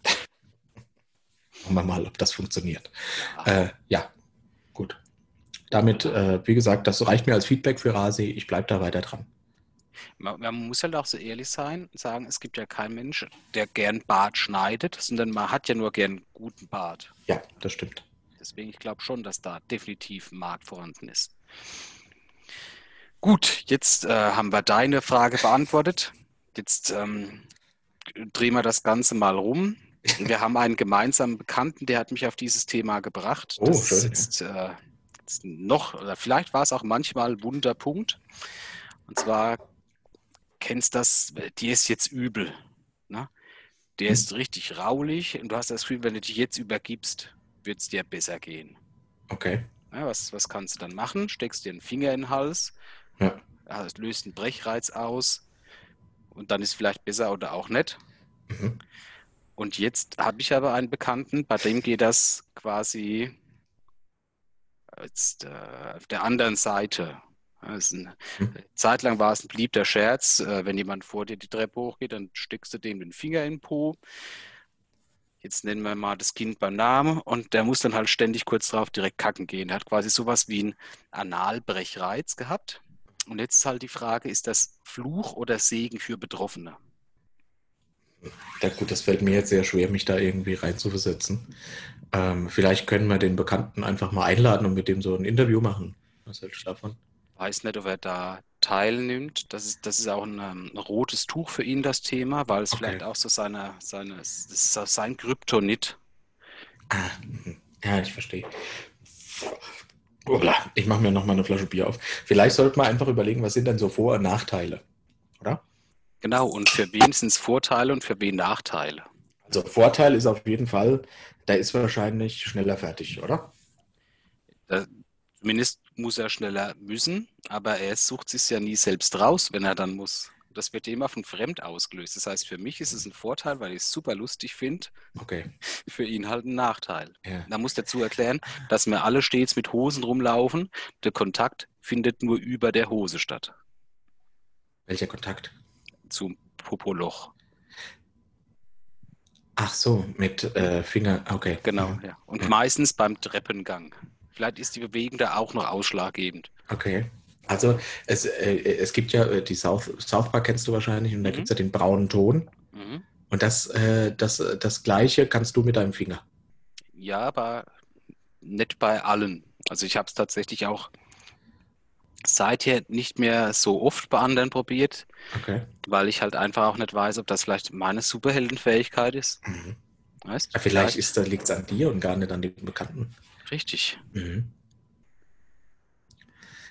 Speaker 2: Schauen wir mal, ob das funktioniert. Ja, äh, ja. gut damit, äh, wie gesagt, das reicht mir als Feedback für Rasi. Ich bleibe da weiter dran.
Speaker 1: Man, man, muss halt auch so ehrlich sein und sagen, es gibt ja keinen Mensch, der gern Bart schneidet, sondern man hat ja nur gern guten Bart.
Speaker 2: Ja, das stimmt.
Speaker 1: Deswegen, ich glaube schon, dass da definitiv ein Markt vorhanden ist. Gut, jetzt äh, haben wir deine Frage beantwortet. Jetzt ähm, drehen wir das Ganze mal rum. Wir haben einen gemeinsamen Bekannten, der hat mich auf dieses Thema gebracht.
Speaker 2: Oh, das schön.
Speaker 1: Ist, äh, noch, oder vielleicht war es auch manchmal Wunderpunkt. Und zwar kennst das, dir ist jetzt übel. Ne? Der ist richtig raulich und du hast das Gefühl, wenn du dich jetzt übergibst, wird es dir besser gehen.
Speaker 2: Okay.
Speaker 1: Ja, was, was kannst du dann machen? Steckst dir einen Finger in den Hals,
Speaker 2: Ja.
Speaker 1: es löst einen Brechreiz aus und dann ist vielleicht besser oder auch nicht.
Speaker 2: Mhm.
Speaker 1: Und jetzt habe ich aber einen Bekannten, bei dem geht das quasi jetzt, äh, auf der anderen Seite. Ja, das ist ein,
Speaker 2: Hm.
Speaker 1: Zeitlang war es ein beliebter Scherz, äh, wenn jemand vor dir die Treppe hochgeht, dann steckst du dem den Finger in den Po. Jetzt nennen wir mal das Kind beim Namen und der muss dann halt ständig kurz drauf direkt kacken gehen. Er hat quasi sowas wie einen Analbrechreiz gehabt. Und jetzt ist halt die Frage, ist das Fluch oder Segen für Betroffene?
Speaker 2: Ja, gut, das fällt mir jetzt sehr schwer, mich da irgendwie reinzuversetzen. Ähm, vielleicht können wir den Bekannten einfach mal einladen und mit dem so ein Interview machen. Was hältst du davon?
Speaker 1: Weiß nicht, ob er da teilnimmt. Das ist, das ist auch ein, ähm, ein rotes Tuch für ihn, das Thema, weil es
Speaker 2: Okay.
Speaker 1: vielleicht auch so seine, seine, das ist auch sein Kryptonit.
Speaker 2: Ah, ja, ich verstehe. Uah, Ich mache mir noch mal eine Flasche Bier auf. Vielleicht sollten wir einfach überlegen, was sind denn so Vor- und Nachteile, oder?
Speaker 1: Genau, und für wen sind es Vorteile und für wen Nachteile?
Speaker 2: Also Vorteil ist auf jeden Fall, der ist wahrscheinlich schneller fertig, oder?
Speaker 1: Zumindest muss er schneller müssen, aber er sucht sich ja nie selbst raus, wenn er dann muss. Das wird immer von fremd ausgelöst. Das heißt, für mich ist es ein Vorteil, weil ich es super lustig finde,
Speaker 2: Okay.
Speaker 1: für ihn halt ein Nachteil.
Speaker 2: Ja.
Speaker 1: Da muss dazu erklären, dass wir alle stets mit Hosen rumlaufen. Der Kontakt findet nur über der Hose statt,
Speaker 2: Welcher Kontakt?
Speaker 1: zum Popoloch.
Speaker 2: Ach so, mit äh, Finger. Okay.
Speaker 1: Genau, ja. Und
Speaker 2: Ja.
Speaker 1: meistens beim Treppengang. Vielleicht ist die Bewegung da auch noch ausschlaggebend.
Speaker 2: Okay. Also es, äh, es gibt ja äh, die South, South Park kennst du wahrscheinlich und da
Speaker 1: Mhm.
Speaker 2: gibt es ja den braunen Ton.
Speaker 1: Mhm.
Speaker 2: Und das, äh, das, das gleiche kannst du mit deinem Finger.
Speaker 1: Ja, aber nicht bei allen. Also ich habe es tatsächlich auch seither nicht mehr so oft bei anderen probiert,
Speaker 2: Okay.
Speaker 1: weil ich halt einfach auch nicht weiß, ob das vielleicht meine Superheldenfähigkeit ist.
Speaker 2: Mhm.
Speaker 1: Weißt?
Speaker 2: Ja, vielleicht ist, liegt es an dir und gar nicht an den Bekannten.
Speaker 1: Richtig.
Speaker 2: Mhm.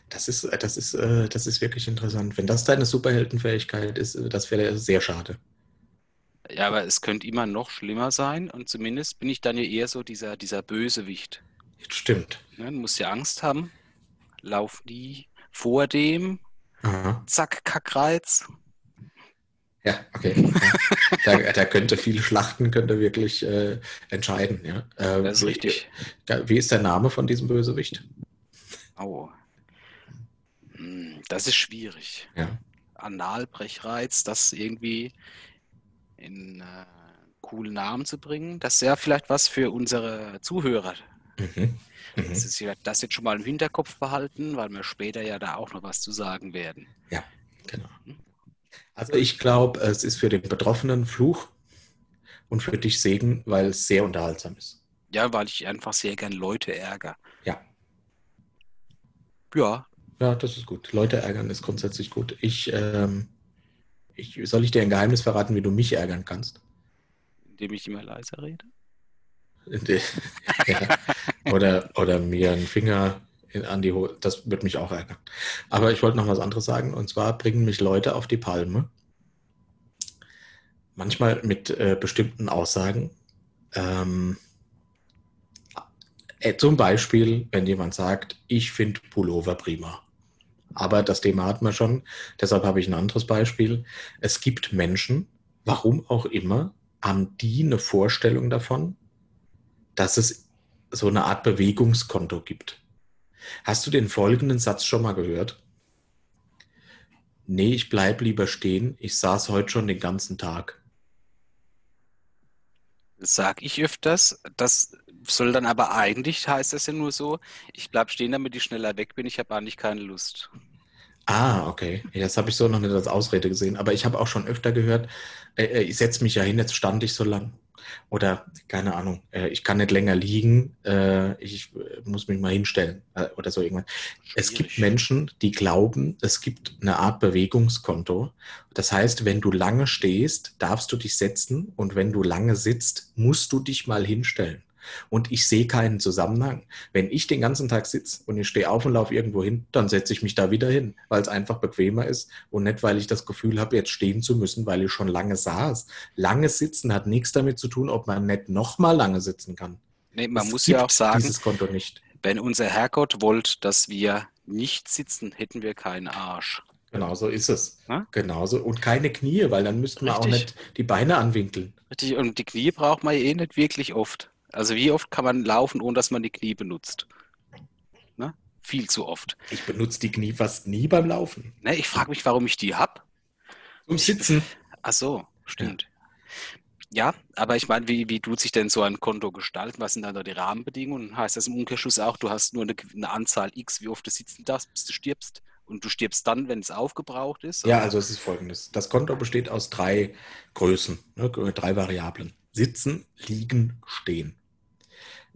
Speaker 2: Das ist, äh, das, ist, äh, das ist wirklich interessant. Wenn das deine Superheldenfähigkeit ist, äh, das wäre sehr schade.
Speaker 1: Ja, aber es könnte immer noch schlimmer sein und zumindest bin ich dann ja eher so dieser, dieser Bösewicht.
Speaker 2: Jetzt stimmt.
Speaker 1: Ne? Du musst ja Angst haben, lauf nie vor dem,
Speaker 2: Aha.
Speaker 1: zack, Kackreiz.
Speaker 2: Ja, okay. Ja. Da, da könnte viele Schlachten könnte wirklich äh, entscheiden. Ja. Äh,
Speaker 1: Das ist
Speaker 2: wie-
Speaker 1: richtig.
Speaker 2: Ja, Wie ist der Name von diesem Bösewicht?
Speaker 1: Oh. Das ist schwierig.
Speaker 2: Ja.
Speaker 1: Analbrechreiz, das irgendwie in äh, coolen Namen zu bringen. Das wäre vielleicht was für unsere Zuhörer.
Speaker 2: Mhm. Mhm.
Speaker 1: Das, ist, ja- das jetzt schon mal im Hinterkopf behalten, weil wir später ja da auch noch was zu sagen werden.
Speaker 2: Genau. Also ich glaube, es ist für den Betroffenen Fluch und für dich Segen, weil es sehr unterhaltsam ist.
Speaker 1: Ja, weil ich einfach sehr gern Leute ärgere.
Speaker 2: Ja.
Speaker 1: Ja,
Speaker 2: Ja, das ist gut. Leute ärgern ist grundsätzlich gut. Ich, ähm, ich, soll ich dir ein Geheimnis verraten, wie du mich ärgern kannst?
Speaker 1: indem ich immer leiser rede.
Speaker 2: ja. oder, oder mir einen Finger an die Hose. Das wird mich auch ärgern. Aber ich wollte noch was anderes sagen. Und zwar bringen mich Leute auf die Palme. Manchmal mit äh, bestimmten Aussagen. Ähm, äh, zum Beispiel, wenn jemand sagt, ich finde Pullover prima. Aber das Thema hatten wir schon. Deshalb habe ich ein anderes Beispiel. Es gibt Menschen, warum auch immer, haben die eine Vorstellung davon, dass es so eine Art Bewegungskonto gibt. Hast du den folgenden Satz schon mal gehört? Nee, ich bleib lieber stehen. Ich saß heute schon den ganzen Tag.
Speaker 1: Sage ich öfters. Das soll dann aber eigentlich, heißt das ja nur so, ich bleib stehen, damit ich schneller weg bin. Ich habe eigentlich keine Lust.
Speaker 2: Ah, okay. Das habe ich so noch nicht als Ausrede gesehen. Aber ich habe auch schon öfter gehört, äh, äh, ich setze mich ja hin, jetzt stand ich so lang. Oder, keine Ahnung, äh, ich kann nicht länger liegen, äh, ich äh, muss mich mal hinstellen äh, oder so irgendwas. Es gibt
Speaker 1: Schwierig.
Speaker 2: Menschen, die glauben, es gibt eine Art Bewegungskonto. Das heißt, wenn du lange stehst, darfst du dich setzen und wenn du lange sitzt, musst du dich mal hinstellen. Und ich sehe keinen Zusammenhang. Wenn ich den ganzen Tag sitze und ich stehe auf und laufe irgendwo hin, dann setze ich mich da wieder hin, weil es einfach bequemer ist und nicht, weil ich das Gefühl habe, jetzt stehen zu müssen, weil ich schon lange saß. Lange sitzen hat nichts damit zu tun, ob man nicht nochmal lange sitzen kann.
Speaker 1: Nee, man es muss ja auch sagen,
Speaker 2: dieses Konto nicht.
Speaker 1: wenn unser Herrgott wollte, dass wir nicht sitzen, hätten wir keinen Arsch.
Speaker 2: Genau so ist es. Na? Genauso. Und keine Knie, weil dann müssten wir auch nicht die Beine anwinkeln.
Speaker 1: Richtig, und die Knie braucht man eh nicht wirklich oft. Also wie oft kann man laufen, ohne dass man die Knie benutzt? Na? Viel zu oft.
Speaker 2: Ich benutze die Knie fast nie beim Laufen.
Speaker 1: Ne, ich frage mich, warum ich die habe.
Speaker 2: Zum Sitzen.
Speaker 1: Ach so, stimmt. Ja. ja aber ich meine, wie, wie tut sich denn so ein Konto gestalten? Was sind dann da die Rahmenbedingungen? Heißt das im Umkehrschluss auch, du hast nur eine, eine Anzahl X, wie oft du sitzen darfst, bis du stirbst? Und du stirbst dann, wenn es aufgebraucht ist?
Speaker 2: Oder? Ja, also es ist folgendes. Das Konto besteht aus drei Größen, ne, drei Variablen. Sitzen, liegen, stehen.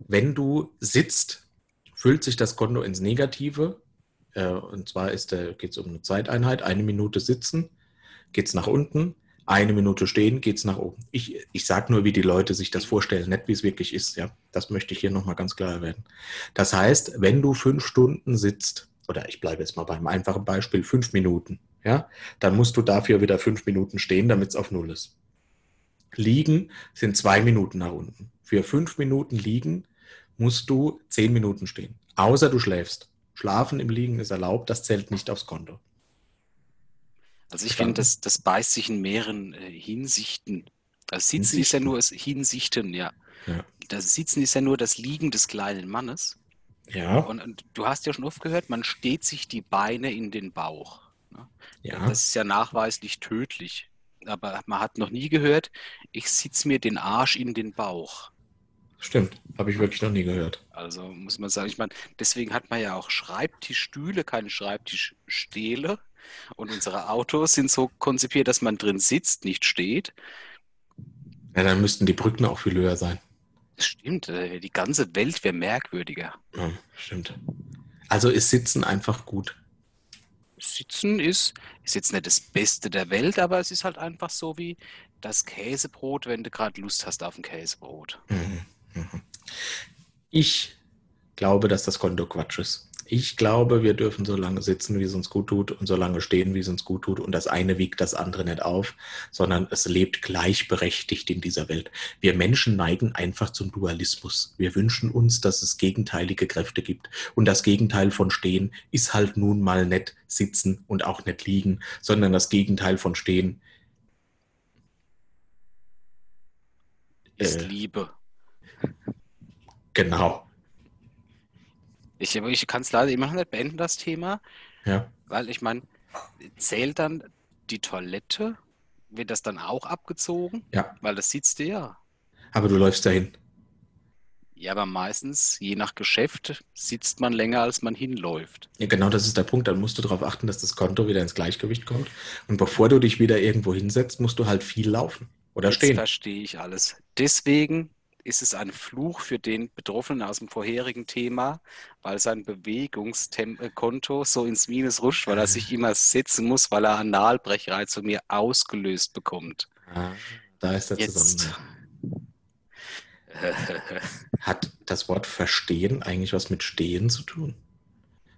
Speaker 2: Wenn du sitzt, füllt sich das Konto ins Negative. Äh, und zwar geht es um eine Zeiteinheit. Eine Minute sitzen, geht es nach unten. Eine Minute stehen, geht es nach oben. Ich, ich sage nur, wie die Leute sich das vorstellen, nicht wie es wirklich ist. Ja, Das möchte ich hier nochmal ganz klar werden. Das heißt, wenn du fünf Stunden sitzt, oder ich bleibe jetzt mal beim einfachen Beispiel, fünf Minuten, ja, dann musst du dafür wieder fünf Minuten stehen, damit es auf Null ist. Liegen sind zwei Minuten nach unten. Für fünf Minuten liegen musst du zehn Minuten stehen. Außer du schläfst. Schlafen im Liegen ist erlaubt, das zählt nicht aufs Konto.
Speaker 1: Also ich finde, das, das beißt sich in mehreren äh, Hinsichten. Das Sitzen Hinsichten. ist ja nur das Hinsichten, ja. ja. Das Sitzen ist ja nur das Liegen des kleinen Mannes.
Speaker 2: Ja.
Speaker 1: Und, und, du hast ja schon oft gehört, man steht sich die Beine in den Bauch. Ne?
Speaker 2: Ja.
Speaker 1: Das ist ja nachweislich tödlich. Aber man hat noch nie gehört, ich sitze mir den Arsch in den Bauch.
Speaker 2: Stimmt, habe ich wirklich noch nie gehört.
Speaker 1: Also muss man sagen, ich meine, deswegen hat man ja auch Schreibtischstühle, keine Schreibtischstähle. Und unsere Autos sind so konzipiert, dass man drin sitzt, nicht steht.
Speaker 2: Ja, dann müssten die Brücken auch viel höher sein.
Speaker 1: Stimmt, äh, die ganze Welt wäre merkwürdiger.
Speaker 2: Ja, stimmt. Also ist Sitzen einfach gut.
Speaker 1: Sitzen ist, ist jetzt nicht das Beste der Welt, aber es ist halt einfach so wie das Käsebrot, wenn du gerade Lust hast auf ein Käsebrot. Mhm.
Speaker 2: Mhm. Ich glaube, dass das Konto Quatsch ist. Ich glaube, wir dürfen so lange sitzen, wie es uns gut tut und so lange stehen, wie es uns gut tut. Und das eine wiegt das andere nicht auf, sondern es lebt gleichberechtigt in dieser Welt. Wir Menschen neigen einfach zum Dualismus. Wir wünschen uns, dass es gegenteilige Kräfte gibt. Und das Gegenteil von stehen ist halt nun mal nicht sitzen und auch nicht liegen, sondern das Gegenteil von stehen
Speaker 1: ist äh, Liebe.
Speaker 2: Genau.
Speaker 1: Ich, ich kann es leider immer noch nicht beenden, das Thema.
Speaker 2: Ja.
Speaker 1: Weil ich meine, zählt dann die Toilette, wird das dann auch abgezogen?
Speaker 2: Ja.
Speaker 1: Weil das sitzt du ja.
Speaker 2: Aber du läufst dahin.
Speaker 1: Ja, aber meistens, je nach Geschäft, sitzt man länger, als man hinläuft.
Speaker 2: Ja, genau, das ist der Punkt. Dann musst du darauf achten, dass das Konto wieder ins Gleichgewicht kommt. Und bevor du dich wieder irgendwo hinsetzt, musst du halt viel laufen oder
Speaker 1: Jetzt
Speaker 2: stehen.
Speaker 1: verstehe ich alles. Deswegen ist es ein Fluch für den Betroffenen aus dem vorherigen Thema, weil sein Bewegungskonto so ins Minus rutscht, weil er sich immer setzen muss, weil er Analbrechreiz mir ausgelöst bekommt.
Speaker 2: Ah, da ist der Zusammenhang. Hat das Wort verstehen eigentlich was mit stehen zu tun?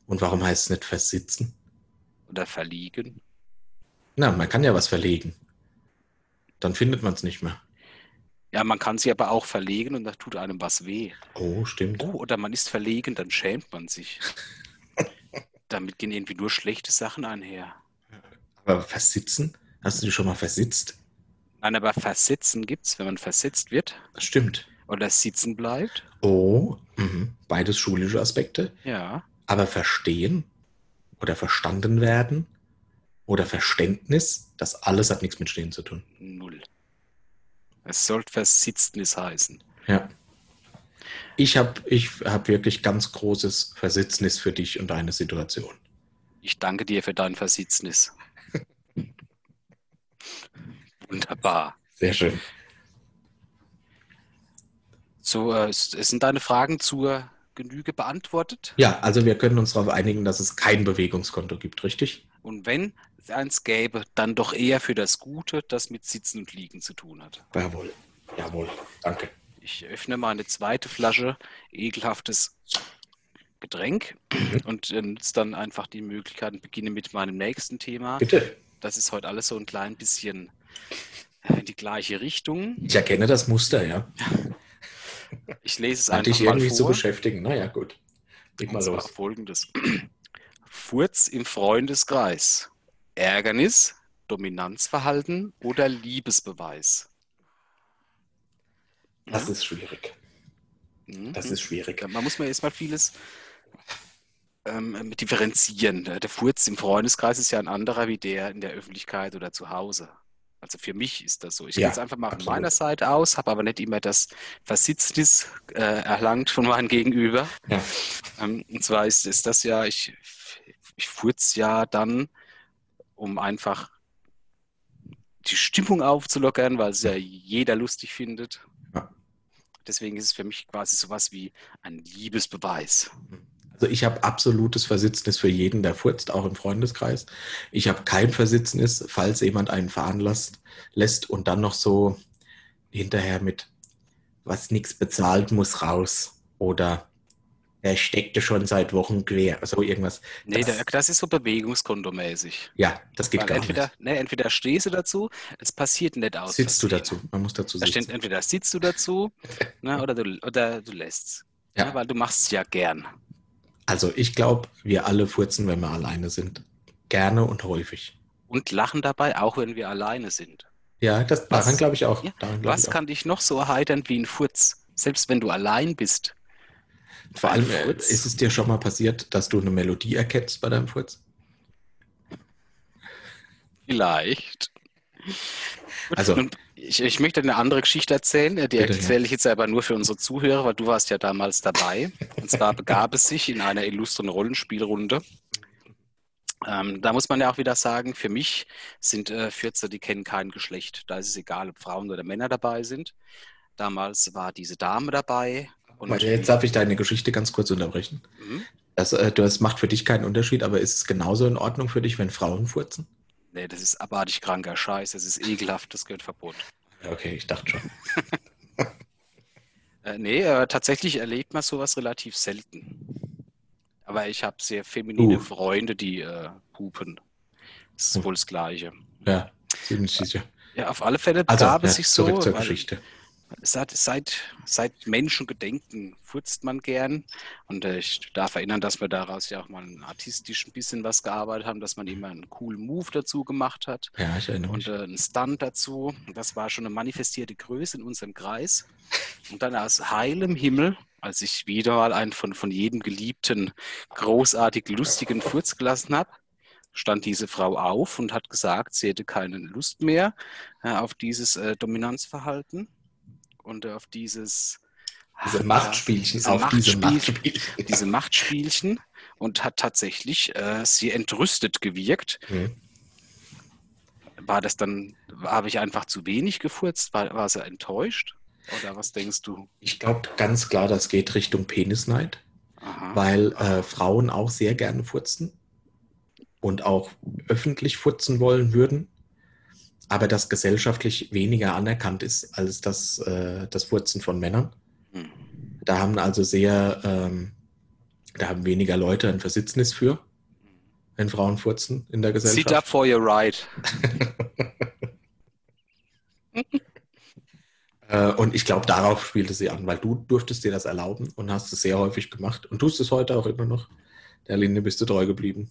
Speaker 2: Und warum heißt es nicht versitzen?
Speaker 1: Oder verliegen?
Speaker 2: Na, man kann ja was verlegen. Dann findet man es nicht mehr.
Speaker 1: Ja, man kann sie aber auch verlegen und da tut einem was weh.
Speaker 2: Oh, stimmt. Oh,
Speaker 1: oder man ist verlegen, dann schämt man sich. Damit gehen irgendwie nur schlechte Sachen einher.
Speaker 2: Aber versitzen? Hast du dich schon mal versitzt?
Speaker 1: Nein, aber versitzen gibt es, wenn man versetzt wird.
Speaker 2: Das stimmt.
Speaker 1: Oder sitzen bleibt.
Speaker 2: Oh, mh. beides schulische Aspekte.
Speaker 1: Ja.
Speaker 2: Aber verstehen oder verstanden werden oder Verständnis, das alles hat nichts mit Stehen zu tun.
Speaker 1: Null. Es sollte Versitznis heißen.
Speaker 2: Ja. Ich habe ich hab wirklich ganz großes Versitznis für dich und deine Situation.
Speaker 1: Ich danke dir für dein Versitznis. Wunderbar.
Speaker 2: Sehr schön.
Speaker 1: So, äh, sind deine Fragen zur Genüge beantwortet?
Speaker 2: Ja, also wir können uns darauf einigen, dass es kein Bewegungskonto gibt, richtig?
Speaker 1: Und wenn eins gäbe, dann doch eher für das Gute, das mit Sitzen und Liegen zu tun hat.
Speaker 2: Jawohl, jawohl, danke.
Speaker 1: Ich öffne meine zweite Flasche ekelhaftes Getränk
Speaker 2: Mhm.
Speaker 1: und nutze dann einfach die Möglichkeit und beginne mit meinem nächsten Thema.
Speaker 2: Bitte.
Speaker 1: Das ist heute alles so ein klein bisschen äh, in die gleiche Richtung.
Speaker 2: Ich erkenne das Muster, ja.
Speaker 1: Ich lese es
Speaker 2: Hat
Speaker 1: einfach
Speaker 2: dich
Speaker 1: mal
Speaker 2: irgendwie zu
Speaker 1: vor.
Speaker 2: beschäftigen. Naja, gut. Leg mal los.
Speaker 1: folgendes. Furz im Freundeskreis. Ärgernis, Dominanzverhalten oder Liebesbeweis?
Speaker 2: Das
Speaker 1: Ja.
Speaker 2: ist schwierig.
Speaker 1: Mhm.
Speaker 2: Das ist schwierig.
Speaker 1: Man muss mir erstmal vieles ähm, differenzieren. Der Furz im Freundeskreis ist ja ein anderer wie der in der Öffentlichkeit oder zu Hause. Also für mich ist das so. Ich
Speaker 2: Ja,
Speaker 1: gehe jetzt einfach mal von
Speaker 2: absolut.
Speaker 1: meiner Seite aus, habe aber nicht immer das Versitznis äh, erlangt von meinem Gegenüber.
Speaker 2: Ja.
Speaker 1: Ähm, und zwar ist, ist das ja, ich, ich furz ja dann, um einfach die Stimmung aufzulockern, weil es ja jeder lustig findet.
Speaker 2: Ja.
Speaker 1: Deswegen ist es für mich quasi sowas wie ein Liebesbeweis.
Speaker 2: Also ich habe absolutes Versitznis für jeden, der furzt, auch im Freundeskreis. Ich habe kein Versitznis, falls jemand einen fahren lässt, lässt und dann noch so hinterher mit, was nichts bezahlt, muss raus. Oder er steckte schon seit Wochen quer. So irgendwas.
Speaker 1: Nee,
Speaker 2: Das-
Speaker 1: das, ist so bewegungskontomäßig.
Speaker 2: Ja, das geht
Speaker 1: Weil
Speaker 2: gar
Speaker 1: entweder,
Speaker 2: nicht.
Speaker 1: nee, entweder stehst du dazu, es passiert nicht aus.
Speaker 2: Sitzt du dazu? Man muss dazu
Speaker 1: Da steht
Speaker 2: sitzen.
Speaker 1: entweder sitzt du dazu ne, oder, du, oder du lässt
Speaker 2: Ja.
Speaker 1: Ne, weil du machst es ja gern.
Speaker 2: Also ich glaube, wir alle furzen, wenn wir alleine sind. Gerne und häufig.
Speaker 1: Und lachen dabei, auch wenn wir alleine sind.
Speaker 2: Ja, das, daran glaube ich auch.
Speaker 1: Ja, Was
Speaker 2: ich auch.
Speaker 1: kann dich noch so erheitern wie ein Furz? Selbst wenn du allein bist.
Speaker 2: Vor allem äh,
Speaker 1: Furz?
Speaker 2: ist es dir schon mal passiert, dass du eine Melodie erkennst bei deinem Furz?
Speaker 1: Vielleicht.
Speaker 2: Also-
Speaker 1: ich, ich möchte eine andere Geschichte erzählen. Die
Speaker 2: Bitte,
Speaker 1: erzähle ich jetzt aber nur für unsere Zuhörer, weil du warst ja damals dabei. Und zwar begab es sich in einer illustren Rollenspielrunde. Ähm, da muss man ja auch wieder sagen, für mich sind äh, Fürze, die kennen kein Geschlecht. Da ist es egal, ob Frauen oder Männer dabei sind. Damals war diese Dame dabei. Und
Speaker 2: Warte, jetzt darf ich deine Geschichte ganz kurz unterbrechen.
Speaker 1: Mhm.
Speaker 2: Das, äh, das macht für dich keinen Unterschied, aber ist es genauso in Ordnung für dich, wenn Frauen furzen?
Speaker 1: Nee, das ist abartig kranker Scheiß. Das ist ekelhaft, das gehört verboten.
Speaker 2: Okay, ich dachte schon.
Speaker 1: Äh, nee, äh, tatsächlich erlebt man sowas relativ selten. Aber ich habe sehr feminine
Speaker 2: Uh.
Speaker 1: Freunde, die äh, hupen. Das ist
Speaker 2: Uh.
Speaker 1: wohl das Gleiche.
Speaker 2: Ja, ziemlich sicher.
Speaker 1: Ja, auf alle Fälle
Speaker 2: Also,
Speaker 1: gab es
Speaker 2: ja,
Speaker 1: sich so,
Speaker 2: zurück zur
Speaker 1: weil
Speaker 2: Geschichte.
Speaker 1: Seit, seit, seit Menschengedenken furzt man gern. Und äh, ich darf erinnern, dass wir daraus ja auch mal artistisch ein bisschen was gearbeitet haben, dass man immer einen coolen Move dazu gemacht hat.
Speaker 2: Ja, ich erinnere
Speaker 1: und
Speaker 2: mich.
Speaker 1: äh, ein Stunt dazu. Das war schon eine manifestierte Größe in unserem Kreis. Und dann aus heilem Himmel, als ich wieder mal einen von, von jedem geliebten, großartig lustigen Furz gelassen habe, stand diese Frau auf und hat gesagt, sie hätte keine Lust mehr äh, auf dieses äh, Dominanzverhalten und auf dieses
Speaker 2: Diese
Speaker 1: ah,
Speaker 2: Machtspielchen,
Speaker 1: diese
Speaker 2: auf diese
Speaker 1: Machtspielchen. Diese Machtspielchen und hat tatsächlich äh, sie entrüstet gewirkt.
Speaker 2: Hm.
Speaker 1: War das dann, habe ich einfach zu wenig gefurzt? War, war sie enttäuscht? Oder was denkst du?
Speaker 2: Ich glaube ganz klar, das geht Richtung Penisneid,
Speaker 1: Aha.
Speaker 2: weil äh, Frauen auch sehr gerne furzen und auch öffentlich furzen wollen würden, aber das gesellschaftlich weniger anerkannt ist als das, äh, das Furzen von Männern.
Speaker 1: Hm.
Speaker 2: Da haben also sehr, ähm, da haben weniger Leute ein Versitznis für, wenn Frauen furzen in der Gesellschaft.
Speaker 1: Sit up for your right.
Speaker 2: Äh, und ich glaube, darauf spielte sie an, weil du durftest dir das erlauben und hast es sehr häufig gemacht und tust es heute auch immer noch. Der Linie bist du treu geblieben.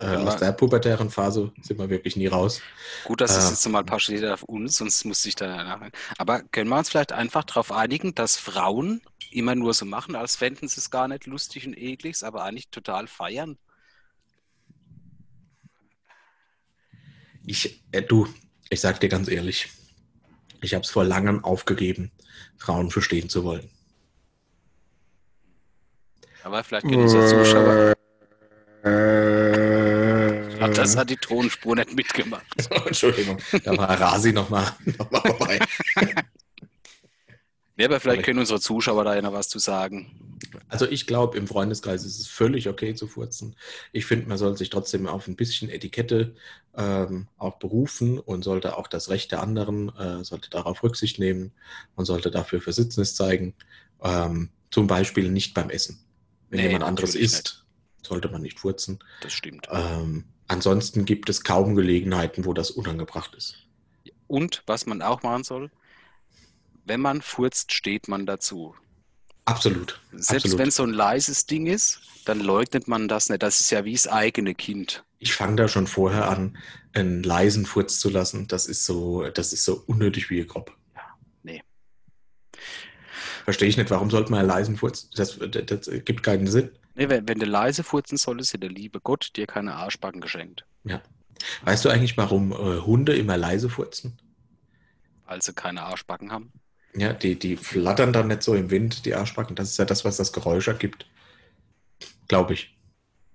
Speaker 2: Äh, aus der pubertären Phase sind wir wirklich nie raus.
Speaker 1: Gut, dass es
Speaker 2: Äh.
Speaker 1: jetzt mal ein paar steht auf uns, sonst musste ich da nachher. Aber können wir uns vielleicht einfach darauf einigen, dass Frauen immer nur so machen, als fänden sie es gar nicht lustig und eklig, aber eigentlich total feiern?
Speaker 2: Ich, äh, du, ich sag dir ganz ehrlich, ich habe es vor langem aufgegeben, Frauen verstehen zu wollen.
Speaker 1: Aber vielleicht können unsere Zuschauer. Das hat die Tonspur nicht mitgemacht.
Speaker 2: Entschuldigung, da war Rasi nochmal noch mal vorbei.
Speaker 1: Ja, aber vielleicht können unsere Zuschauer da ja noch was zu sagen.
Speaker 2: Also ich glaube, im Freundeskreis ist es völlig okay zu furzen. Ich finde, man soll sich trotzdem auf ein bisschen Etikette ähm, auch berufen und sollte auch das Recht der anderen, äh, sollte darauf Rücksicht nehmen und sollte dafür Versitznis zeigen. Ähm, zum Beispiel nicht beim Essen. Wenn
Speaker 1: Nee,
Speaker 2: jemand anderes isst, sollte man nicht furzen.
Speaker 1: Das stimmt.
Speaker 2: Ähm, ansonsten gibt es kaum Gelegenheiten, wo das unangebracht ist.
Speaker 1: Und was man auch machen soll, wenn man furzt, steht man dazu.
Speaker 2: Absolut.
Speaker 1: Selbst wenn es so ein leises Ding ist, dann leugnet man das nicht. Das ist ja wie das eigene Kind.
Speaker 2: Ich fange da schon vorher an, einen leisen Furz zu lassen. Das ist so, das ist so unnötig wie grob.
Speaker 1: nee.
Speaker 2: Verstehe ich nicht, warum sollte man einen leisen Furz? Das, das, das gibt keinen Sinn.
Speaker 1: Nee, wenn, wenn du leise furzen solltest, hat der liebe Gott dir keine Arschbacken geschenkt,
Speaker 2: Ja. Weißt du eigentlich, warum äh, Hunde immer leise furzen?
Speaker 1: weil sie keine Arschbacken haben.
Speaker 2: Ja, die, die flattern dann nicht so im Wind, die Arschbacken. Das ist ja das, was das Geräusch ergibt. Glaube ich.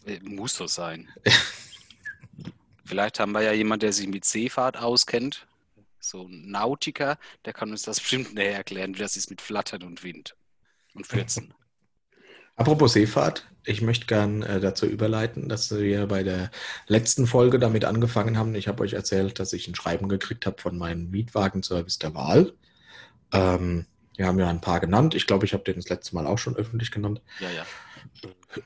Speaker 1: Äh, Muss so sein. Vielleicht haben wir ja jemanden, der sich mit Seefahrt auskennt. So ein Nautiker, der kann uns das bestimmt näher erklären, wie das ist mit Flattern und Wind und Fürzen.
Speaker 2: Apropos Seefahrt, ich möchte gern äh, dazu überleiten, dass wir bei der letzten Folge damit angefangen haben. Ich habe euch erzählt, dass ich ein Schreiben gekriegt habe von meinem Mietwagenservice der Wahl. Ähm, wir haben ja ein paar genannt. Ich glaube, ich habe den das letzte Mal auch schon öffentlich genannt.
Speaker 1: Ja, ja.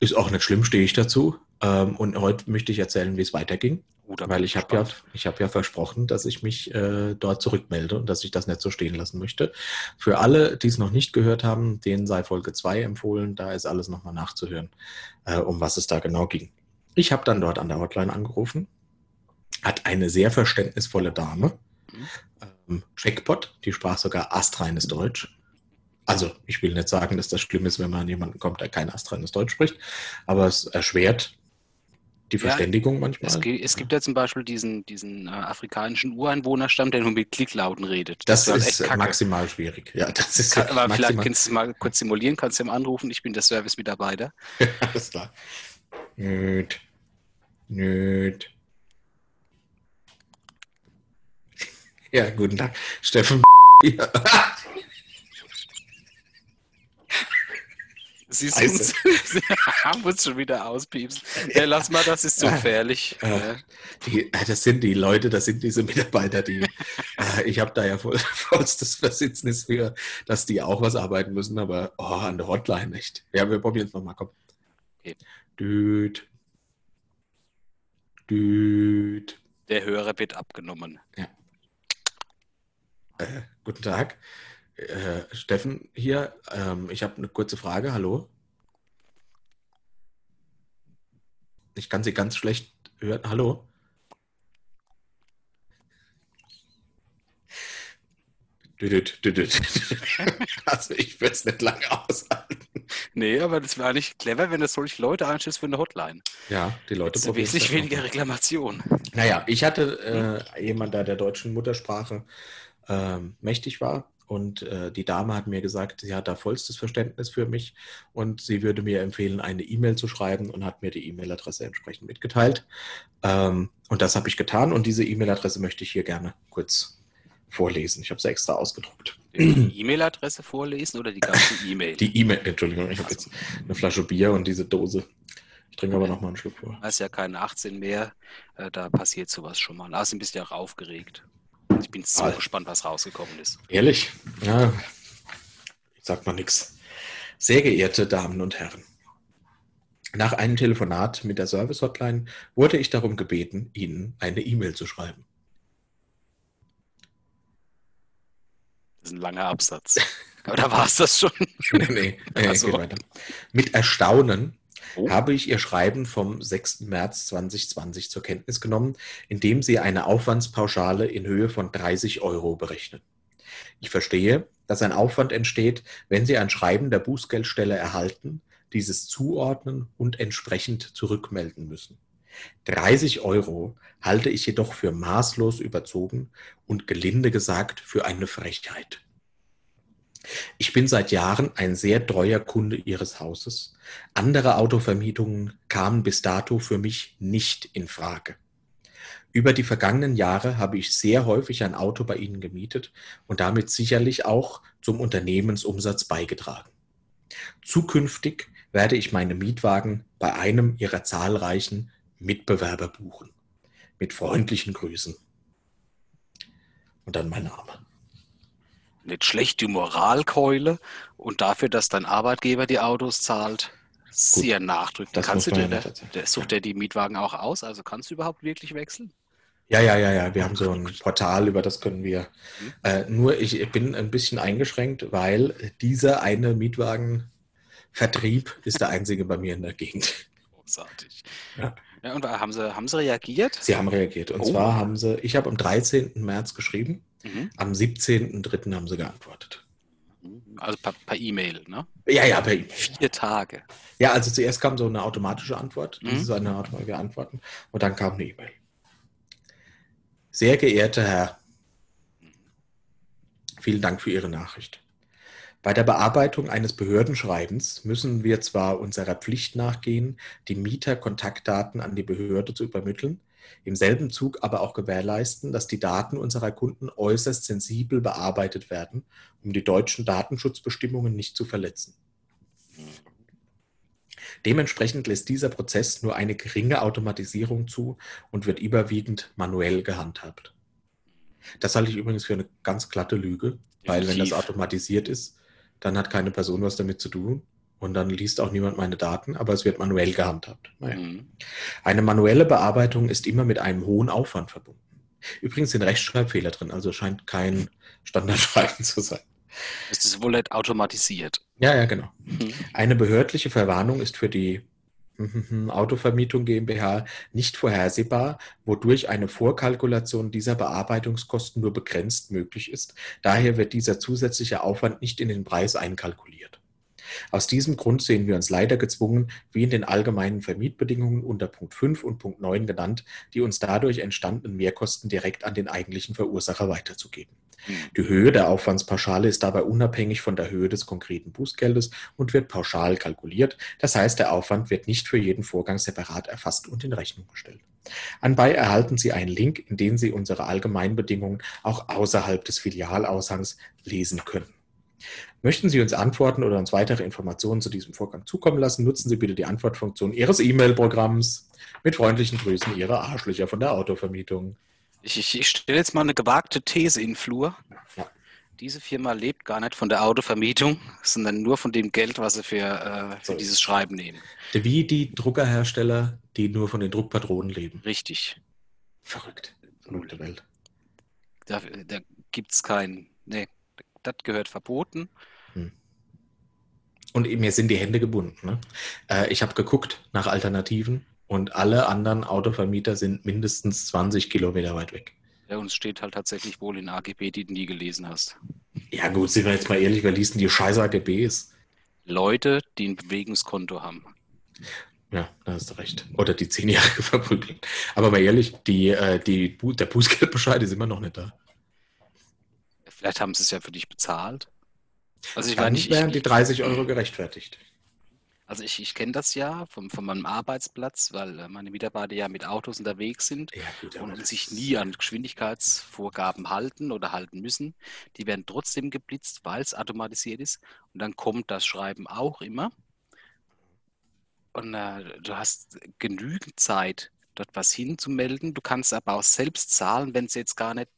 Speaker 2: Ist auch nicht schlimm, stehe ich dazu. Ähm, und heute möchte ich erzählen, wie es weiterging.
Speaker 1: Oh, da bin
Speaker 2: Weil ich habe ja, ich habe ja versprochen, dass ich mich äh, dort zurückmelde und dass ich das nicht so stehen lassen möchte. Für alle, die es noch nicht gehört haben, denen sei Folge 2 empfohlen. Da ist alles nochmal nachzuhören, äh, um was es da genau ging. Ich habe dann dort an der Hotline angerufen, hat eine sehr verständnisvolle Dame,
Speaker 1: Mhm.
Speaker 2: ähm, Checkpot, die sprach sogar astreines Deutsch. Also ich will nicht sagen, dass das schlimm ist, wenn man an jemanden kommt, der kein astreines Deutsch spricht, aber es erschwert die
Speaker 1: Ja,
Speaker 2: Verständigung manchmal.
Speaker 1: Es, gi- es gibt ja zum Beispiel diesen, diesen äh, afrikanischen Ureinwohnerstamm, der nur mit Klicklauten redet.
Speaker 2: Das
Speaker 1: halt
Speaker 2: ist
Speaker 1: echt kacke.
Speaker 2: maximal schwierig. Ja, das ist
Speaker 1: Kann,
Speaker 2: wirklich
Speaker 1: aber vielleicht kannst du es mal kurz simulieren, kannst du ihm anrufen, ich bin der Service-Mitarbeiter.
Speaker 2: Alles klar. Nöt. Nöt. Ja, guten Tag. Steffen. Ja.
Speaker 1: Siehst
Speaker 2: Scheiße.
Speaker 1: du, muss schon wieder auspiepsen. Ja, lass mal, das ist zu gefährlich.
Speaker 2: Ja.
Speaker 1: Äh,
Speaker 2: Die, das sind die Leute, das sind diese Mitarbeiter, die. äh, ich habe da ja voll, vollstes Versitznis für, dass die auch was arbeiten müssen, aber oh, an der Hotline nicht. Ja, wir probieren es nochmal. Komm.
Speaker 1: Okay.
Speaker 2: Düt. Düt.
Speaker 1: Der Hörer wird abgenommen.
Speaker 2: Äh, guten Tag. Äh, Steffen hier. Ähm, ich habe eine kurze Frage. Hallo. Ich kann Sie ganz schlecht hören. Hallo. Düdüt, düdüt. Also ich würde es nicht lange aushalten.
Speaker 1: Nee, aber das wäre eigentlich clever, wenn du solche Leute einstellst für eine Hotline.
Speaker 2: Ja, die Leute
Speaker 1: Das ist
Speaker 2: probieren's
Speaker 1: wesentlich weniger. Reklamation.
Speaker 2: Naja, ich hatte äh, jemand, der der deutschen Muttersprache ähm, mächtig war. Und äh, die Dame hat mir gesagt, sie hat da vollstes Verständnis für mich und sie würde mir empfehlen, eine E-Mail zu schreiben und hat mir die E-Mail-Adresse entsprechend mitgeteilt. Ähm, und das habe ich getan und diese E-Mail-Adresse möchte ich hier gerne kurz vorlesen. Ich habe sie extra ausgedruckt.
Speaker 1: Die E-Mail-Adresse vorlesen oder die ganze E-Mail?
Speaker 2: Die E-Mail, Entschuldigung, ich habe jetzt eine Flasche Bier und diese Dose. Ich trinke aber noch mal einen Schluck vor.
Speaker 1: Da ist ja keine 18 mehr. Äh, Da passiert sowas schon mal. Außerdem bist du ja auch aufgeregt. Ich bin so gespannt, was rausgekommen ist.
Speaker 2: Ehrlich? Ja, ich sag mal nichts. Sehr geehrte Damen und Herren, nach einem Telefonat mit der Service-Hotline wurde ich darum gebeten, Ihnen eine E-Mail zu schreiben.
Speaker 1: Das ist ein langer Absatz. Aber da war es das schon.
Speaker 2: nee, nee, nee
Speaker 1: Ach so.
Speaker 2: geht weiter. Mit Erstaunen
Speaker 1: Oh.
Speaker 2: habe ich Ihr Schreiben vom 6. März 2020 zur Kenntnis genommen, in dem Sie eine Aufwandspauschale in Höhe von 30 Euro berechnen. Ich verstehe, dass ein Aufwand entsteht, wenn Sie ein Schreiben der Bußgeldstelle erhalten, dieses zuordnen und entsprechend zurückmelden müssen. 30 Euro halte ich jedoch für maßlos überzogen und gelinde gesagt für eine Frechheit. Ich bin seit Jahren ein sehr treuer Kunde Ihres Hauses. Andere Autovermietungen kamen bis dato für mich nicht in Frage. Über die vergangenen Jahre habe ich sehr häufig ein Auto bei Ihnen gemietet und damit sicherlich auch zum Unternehmensumsatz beigetragen. Zukünftig werde ich meine Mietwagen bei einem ihrer zahlreichen Mitbewerber buchen. Mit freundlichen Grüßen. Und dann mein Name.
Speaker 1: Nicht schlecht die Moralkeule und dafür, dass dein Arbeitgeber die Autos zahlt, sehr nachdrücklich. Kannst du dir, der, der sucht der die Mietwagen auch aus? Also kannst du überhaupt wirklich wechseln?
Speaker 2: Ja, ja, ja, ja. Wir haben so ein Portal, über das können wir. Äh, nur ich bin ein bisschen eingeschränkt, weil dieser eine Mietwagenvertrieb ist der einzige bei mir in der Gegend.
Speaker 1: Großartig.
Speaker 2: Ja.
Speaker 1: Ja, und haben sie, haben sie reagiert?
Speaker 2: Sie haben reagiert. Und
Speaker 1: Oh.
Speaker 2: zwar haben sie, ich habe am 13. März geschrieben,
Speaker 1: Mhm.
Speaker 2: am 17.3. haben sie geantwortet.
Speaker 1: Also per per E-Mail, ne?
Speaker 2: Ja, ja, per E-Mail.
Speaker 1: Vier Tage.
Speaker 2: Ja, also zuerst kam so eine automatische Antwort,
Speaker 1: Mhm.
Speaker 2: das ist eine automatische Antworten, und dann kam eine E-Mail. Sehr geehrter Herr, vielen Dank für Ihre Nachricht. Bei der Bearbeitung eines Behördenschreibens müssen wir zwar unserer Pflicht nachgehen, die Mieterkontaktdaten an die Behörde zu übermitteln, im selben Zug aber auch gewährleisten, dass die Daten unserer Kunden äußerst sensibel bearbeitet werden, um die deutschen Datenschutzbestimmungen nicht zu verletzen. Dementsprechend lässt dieser Prozess nur eine geringe Automatisierung zu und wird überwiegend manuell gehandhabt. Das halte ich übrigens für eine ganz glatte Lüge, weil wenn das
Speaker 1: Definitiv.
Speaker 2: automatisiert ist, dann hat keine Person was damit zu tun und dann liest auch niemand meine Daten, aber es wird manuell gehandhabt. Naja.
Speaker 1: Mhm.
Speaker 2: Eine manuelle Bearbeitung ist immer mit einem hohen Aufwand verbunden. Übrigens sind Rechtschreibfehler drin, also scheint kein Standardschreiben zu sein.
Speaker 1: Das ist wohl nicht automatisiert.
Speaker 2: Ja, ja, genau.
Speaker 1: Mhm.
Speaker 2: Eine behördliche Verwarnung ist für die Autovermietung GmbH nicht vorhersehbar, wodurch eine Vorkalkulation dieser Bearbeitungskosten nur begrenzt möglich ist. Daher wird dieser zusätzliche Aufwand nicht in den Preis einkalkuliert. Aus diesem Grund sehen wir uns leider gezwungen, wie in den allgemeinen Vermietbedingungen unter Punkt 5 und Punkt 9 genannt, die uns dadurch entstandenen Mehrkosten direkt an den eigentlichen Verursacher weiterzugeben.
Speaker 1: Mhm.
Speaker 2: Die Höhe der Aufwandspauschale ist dabei unabhängig von der Höhe des konkreten Bußgeldes und wird pauschal kalkuliert. Das heißt, der Aufwand wird nicht für jeden Vorgang separat erfasst und in Rechnung gestellt. Anbei erhalten Sie einen Link, in dem Sie unsere Allgemeinbedingungen auch außerhalb des Filialaushangs lesen können. Möchten Sie uns antworten oder uns weitere Informationen zu diesem Vorgang zukommen lassen, nutzen Sie bitte die Antwortfunktion Ihres E-Mail-Programms. Mit freundlichen Grüßen, Ihre Arschlöcher von der Autovermietung.
Speaker 1: Ich, ich, ich stelle jetzt mal eine gewagte These in Flur.
Speaker 2: Ja.
Speaker 1: Diese Firma lebt gar nicht von der Autovermietung, sondern nur von dem Geld, was sie für, äh, für
Speaker 2: So
Speaker 1: dieses
Speaker 2: es.
Speaker 1: Schreiben nehmen.
Speaker 2: Wie die Druckerhersteller, die nur von den Druckpatronen leben.
Speaker 1: Richtig.
Speaker 2: Verrückt. Verrückte Welt.
Speaker 1: Da, da gibt es kein. Nee, das gehört verboten.
Speaker 2: Und mir sind die Hände gebunden. Ne? Äh, ich habe geguckt nach Alternativen und alle anderen Autovermieter sind mindestens 20 Kilometer weit weg.
Speaker 1: Ja, und es steht halt tatsächlich wohl in AGB, die du nie gelesen hast.
Speaker 2: Ja gut, sind wir jetzt mal ehrlich, wer liest denn die scheiß AGBs?
Speaker 1: Leute, die ein Bewegungskonto haben.
Speaker 2: Ja, da hast du recht. Oder die zehnjährige Verprügelung. Aber mal ehrlich, die, äh, die, der Bußgeldbescheid ist immer noch nicht da.
Speaker 1: Vielleicht haben sie es ja für dich bezahlt. Also ich
Speaker 2: Dann
Speaker 1: meine, ich,
Speaker 2: wären
Speaker 1: ich,
Speaker 2: die 30 Euro gerechtfertigt.
Speaker 1: also ich, ich kenne das ja vom, von meinem Arbeitsplatz, weil äh, meine Mitarbeiter ja mit Autos unterwegs sind
Speaker 2: Ja, gut,
Speaker 1: und, sich nie an Geschwindigkeitsvorgaben halten oder halten müssen. Die werden trotzdem geblitzt, weil es automatisiert ist. Und dann kommt das Schreiben auch immer. Und äh, du hast genügend Zeit, dort was hinzumelden. Du kannst aber auch selbst zahlen, wenn es jetzt gar nicht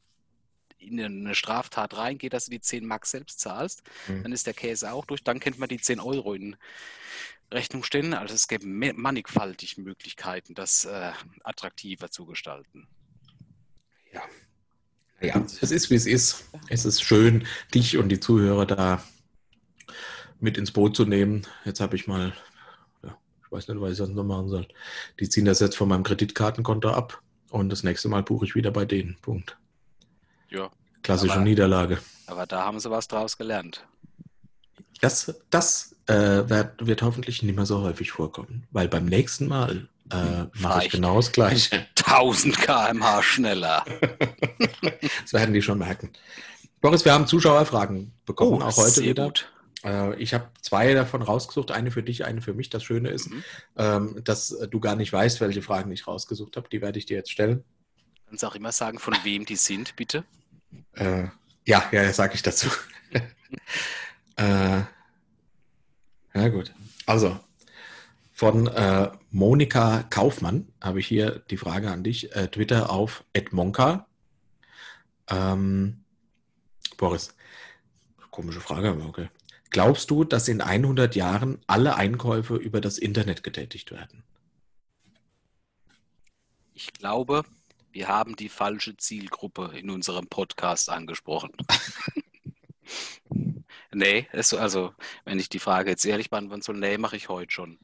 Speaker 1: in eine Straftat reingeht, dass du die 10 Mark selbst zahlst.
Speaker 2: Mhm.
Speaker 1: Dann ist der Käse auch durch. Dann könnte man die 10 Euro in Rechnung stellen. Also es gäbe me- mannigfaltig Möglichkeiten, das äh, attraktiver zu gestalten.
Speaker 2: Ja. Ja, es ist, wie es ist. Es ist schön, dich und die Zuhörer da mit ins Boot zu nehmen. Jetzt habe ich mal, ja, ich weiß nicht, was ich sonst noch machen soll. Die ziehen das jetzt von meinem Kreditkartenkonto ab und das nächste Mal buche ich wieder bei denen. Punkt.
Speaker 1: Ja,
Speaker 2: Klassische
Speaker 1: Aber-
Speaker 2: Niederlage.
Speaker 1: aber da haben sie was draus gelernt.
Speaker 2: Das, das äh, wird, wird hoffentlich nicht mehr so häufig vorkommen, weil beim nächsten Mal äh, mache ich genau das Gleiche.
Speaker 1: 1000 km/h schneller.
Speaker 2: Das werden die schon merken. Boris, wir haben Zuschauerfragen bekommen, auch heute
Speaker 1: Oh,
Speaker 2: wieder.
Speaker 1: gut.
Speaker 2: Äh, ich habe zwei davon rausgesucht, eine für dich, eine für mich. Das Schöne ist,
Speaker 1: Mhm.
Speaker 2: ähm, dass du gar nicht weißt, welche Fragen ich rausgesucht habe. Die werde ich dir jetzt stellen.
Speaker 1: Kannst auch immer sagen, von wem die sind, bitte.
Speaker 2: Äh, ja, ja, sage ich dazu. äh, ja, gut. Also, Von äh, Monika Kaufmann habe ich hier die Frage an dich. Äh, Twitter auf @monka. Ähm, Boris, komische Frage, aber okay. Glaubst du, dass in 100 Jahren alle Einkäufe über das Internet getätigt werden?
Speaker 1: Ich glaube, wir haben die falsche Zielgruppe in unserem Podcast angesprochen. nee, es, also wenn ich die Frage jetzt ehrlich beantworten soll, nee, mache ich heute schon.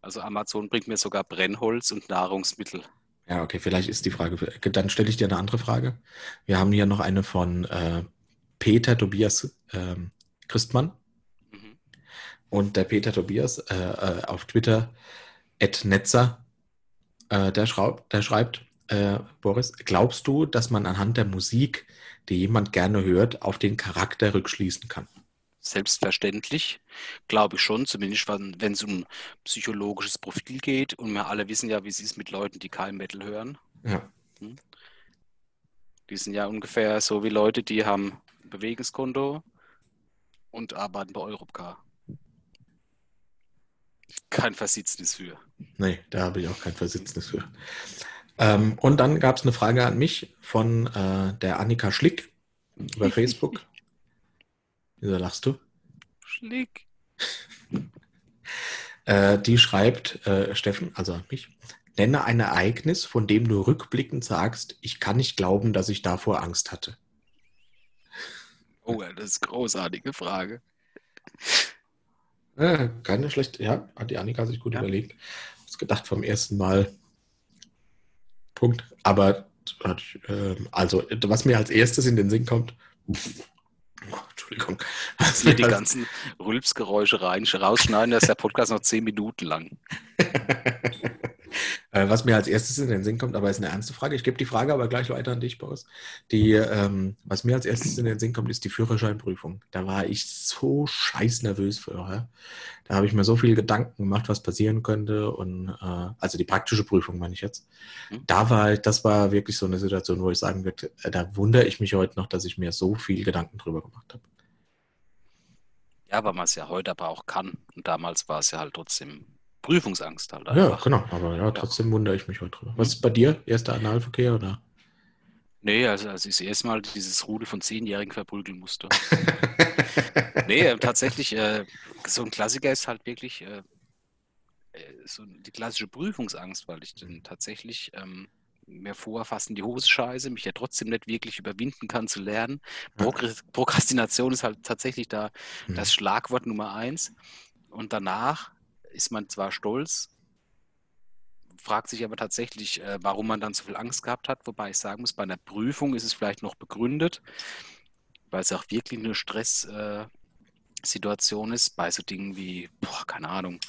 Speaker 1: Also Amazon bringt mir sogar Brennholz und Nahrungsmittel.
Speaker 2: Ja, okay, vielleicht ist die Frage. Dann stelle ich dir eine andere Frage. Wir haben hier noch eine von äh, Peter Tobias äh, Christmann. Mhm. Und der Peter Tobias äh, äh auf Twitter, Netzer, äh, der, schraub, der schreibt, äh, Boris, glaubst du, dass man anhand der Musik, die jemand gerne hört, auf den Charakter rückschließen kann?
Speaker 1: Selbstverständlich, glaube ich schon, zumindest wenn es um psychologisches Profil geht. Und wir alle wissen ja, wie es ist mit Leuten, die kein Metal hören.
Speaker 2: Ja.
Speaker 1: Hm? Die sind ja ungefähr so wie Leute, die haben ein Bewegungskonto und arbeiten bei Europcar. Kein Versitznis für.
Speaker 2: Nee, da habe ich auch kein Versitznis für. Ähm, und dann gab es eine Frage an mich von äh, der Annika Schlick über Facebook. Wieso lachst du?
Speaker 1: Schlick.
Speaker 2: äh, die schreibt, äh, Steffen, also an mich, nenne ein Ereignis, von dem du rückblickend sagst, ich kann nicht glauben, dass ich davor Angst hatte.
Speaker 1: Oh, das ist eine großartige Frage.
Speaker 2: Ja, keine schlechte, ja, hat die Annika sich gut ja. überlegt. Ich habe gedacht vom ersten Mal, Punkt. Aber äh, also, was mir als erstes in den Sinn kommt, oh, Entschuldigung.
Speaker 1: Also hier die ganzen Rülpsgeräusche rein, rausschneiden, das ist der Podcast noch zehn Minuten lang.
Speaker 2: Äh, was mir als erstes in den Sinn kommt, aber ist eine ernste Frage. Ich gebe die Frage aber gleich weiter an dich, Boris. Die, ähm, was mir als erstes in den Sinn kommt, ist die Führerscheinprüfung. Da war ich so scheiß nervös vorher. Da habe ich mir so viele Gedanken gemacht, was passieren könnte. Und äh, also die praktische Prüfung meine ich jetzt. Mhm. Da war das war wirklich so eine Situation, wo ich sagen würde, äh, da wundere ich mich heute noch, dass ich mir so viel Gedanken drüber gemacht habe.
Speaker 1: Ja, weil man es ja heute aber auch kann. Und damals war es ja halt trotzdem Prüfungsangst halt
Speaker 2: einfach. Ja, genau, aber ja, trotzdem ja. wundere ich mich heute drüber. Was ist bei dir? Erster Analverkehr oder?
Speaker 1: Nee, also als ich das erste Mal dieses Rudel von Zehnjährigen verprügeln musste. nee, äh, tatsächlich, äh, so ein Klassiker ist halt wirklich äh, äh, so die klassische Prüfungsangst, weil ich dann tatsächlich ähm, mir vorher fast in die Hose scheiße, mich ja trotzdem nicht wirklich überwinden kann zu lernen. Prokrastination ist halt tatsächlich da mhm. das Schlagwort Nummer eins. Und danach ist man zwar stolz, fragt sich aber tatsächlich, äh, warum man dann so viel Angst gehabt hat. Wobei ich sagen muss, bei einer Prüfung ist es vielleicht noch begründet, weil es auch wirklich eine Stresssituation äh, ist, bei so Dingen wie, boah, keine Ahnung,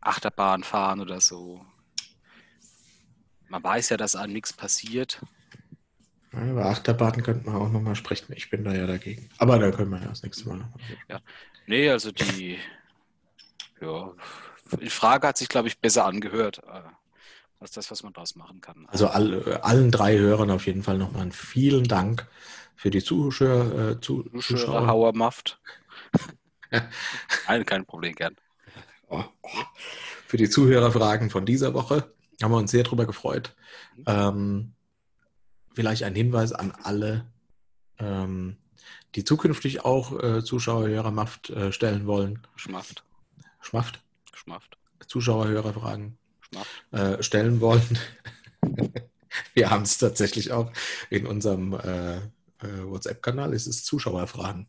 Speaker 1: Achterbahn fahren oder so. Man weiß ja, dass einem nichts passiert.
Speaker 2: Ja, über Achterbahn könnten wir auch nochmal sprechen. Ich bin da ja dagegen. Aber da können wir ja das nächste Mal nochmal.
Speaker 1: Ja. Nee, also die, ja, die Frage hat sich, glaube ich, besser angehört äh, als das, was man daraus machen kann.
Speaker 2: Also all, allen drei Hörern auf jeden Fall nochmal einen vielen Dank für die Zuschauer. Äh, Zuschauer. Zuschauer
Speaker 1: Hauermaft. Nein, kein Problem, gern.
Speaker 2: Oh, oh. Für die Zuhörerfragen von dieser Woche haben wir uns sehr drüber gefreut. Ähm, vielleicht ein Hinweis an alle, ähm, die zukünftig auch äh, Zuschauer Hörermaft äh, stellen wollen.
Speaker 1: Schmaft.
Speaker 2: Schmaft.
Speaker 1: Schmaft.
Speaker 2: Zuschauer, Hörerfragen äh, stellen wollen. Wir haben es tatsächlich auch in unserem äh, äh, WhatsApp-Kanal, ist es Zuschauerfragen.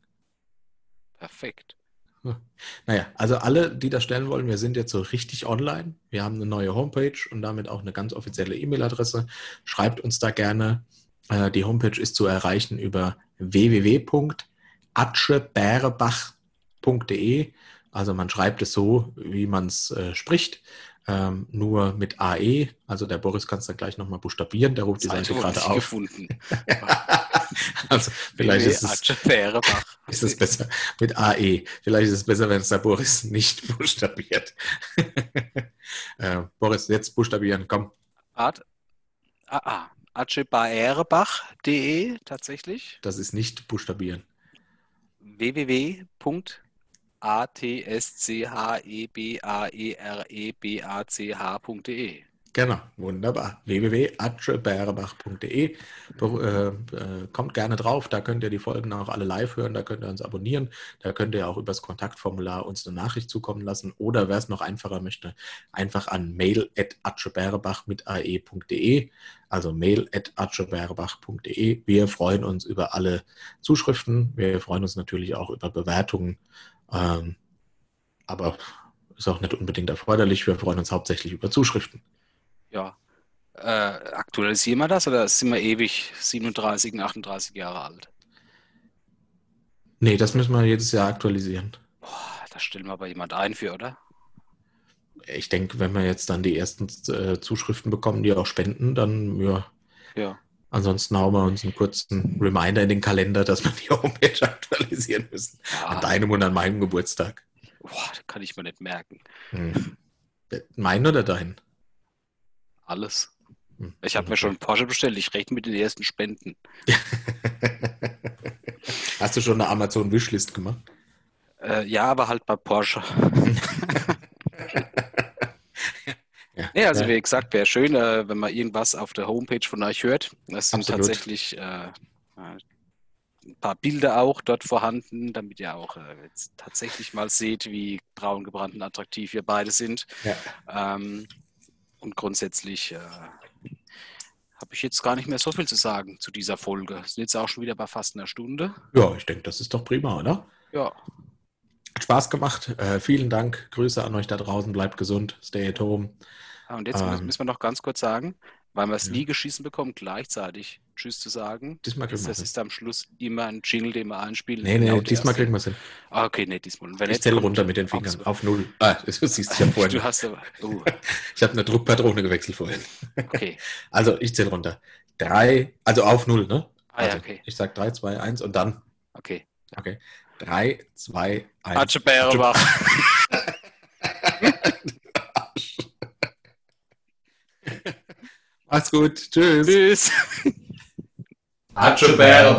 Speaker 1: Perfekt.
Speaker 2: Naja, also alle, die das stellen wollen, wir sind jetzt so richtig online. Wir haben eine neue Homepage und damit auch eine ganz offizielle E-Mail-Adresse. Schreibt uns da gerne. Äh, die Homepage ist zu erreichen über www.atschebärebach.de. Also man schreibt es so, wie man es äh, spricht, ähm, nur mit AE. Also der Boris kann es dann gleich nochmal buchstabieren, der ruft die Seite gerade auf.
Speaker 1: Gefunden.
Speaker 2: also vielleicht ist es, ist es besser mit AE. Vielleicht ist es besser, wenn es der Boris nicht buchstabiert. äh, Boris, jetzt buchstabieren, komm.
Speaker 1: Art, ah, ah, achebaerebach.de tatsächlich.
Speaker 2: Das ist nicht buchstabieren.
Speaker 1: www A-T-S-C-H-E-B-A-E-R-E-B-A-C-H.de.
Speaker 2: Genau, wunderbar. www.atscheberbach.de. Äh, äh, kommt gerne drauf, da könnt ihr die Folgen auch alle live hören, da könnt ihr uns abonnieren, da könnt ihr auch übers Kontaktformular uns eine Nachricht zukommen lassen oder wer es noch einfacher möchte, einfach an mail.atscheberbach mit ae.de, also mail.atscheberbach.de. Wir freuen uns über alle Zuschriften, wir freuen uns natürlich auch über Bewertungen, ähm, aber ist auch nicht unbedingt erforderlich, wir freuen uns hauptsächlich über Zuschriften
Speaker 1: ja, äh, aktualisieren wir das oder sind wir ewig 37, 38 Jahre alt?
Speaker 2: Nee, das müssen wir jedes Jahr aktualisieren.
Speaker 1: Boah, da stellen wir aber jemand ein für, oder?
Speaker 2: Ich denke, wenn wir jetzt dann die ersten äh, Zuschriften bekommen, die auch spenden, dann ja.
Speaker 1: Ja.
Speaker 2: Ansonsten hauen wir uns einen kurzen Reminder in den Kalender, dass wir die Homepage aktualisieren müssen. Ja. An deinem und an meinem Geburtstag.
Speaker 1: Boah, das kann ich mir nicht merken.
Speaker 2: Hm. Mein oder dein?
Speaker 1: Alles. Hm, ich habe mir schon einen Porsche bestellt. Ich rechne mit den ersten Spenden.
Speaker 2: Hast du schon eine Amazon-Wishlist gemacht?
Speaker 1: Äh, ja, aber halt bei Porsche. ja, ja, also wie gesagt, wäre schön, äh, wenn man irgendwas auf der Homepage von euch hört. Es sind Absolut. tatsächlich äh, ein paar Bilder auch dort vorhanden, damit ihr auch äh, tatsächlich mal seht, wie braun gebrannt und attraktiv wir beide sind. Ja. Ähm, und grundsätzlich äh, habe ich jetzt gar nicht mehr so viel zu sagen zu dieser Folge. Wir sind jetzt auch schon wieder bei fast einer Stunde.
Speaker 2: Ja, ich denke, das ist doch prima, oder?
Speaker 1: Ja.
Speaker 2: Hat Spaß gemacht. Äh, vielen Dank. Grüße an euch da draußen. Bleibt gesund. Stay at home.
Speaker 1: Ja, und jetzt ähm, müssen wir noch ganz kurz sagen, weil wir es ja. nie geschissen bekommen, gleichzeitig Tschüss zu sagen.
Speaker 2: Diesmal kriegen
Speaker 1: wir Das ist am Schluss immer ein Jingle, den wir einspielen.
Speaker 2: Nee, nee, genau diesmal kriegen wir es hin.
Speaker 1: Ah, okay, nee, diesmal.
Speaker 2: Wenn ich zähle runter mit den Fingern so. auf null. Ah, das siehst du, ich vorhin.
Speaker 1: du hast aber, uh.
Speaker 2: ich habe eine Druckpatrone gewechselt vorhin.
Speaker 1: Okay.
Speaker 2: Also, ich zähle runter. Drei, also auf null, ne?
Speaker 1: Ah,
Speaker 2: also,
Speaker 1: ja, okay.
Speaker 2: Ich sage drei, zwei, eins und dann.
Speaker 1: Okay.
Speaker 2: Okay. Drei, zwei, eins.
Speaker 1: Atsche
Speaker 2: Macht's gut. Tschüss.
Speaker 1: Tschüss.
Speaker 3: Archibald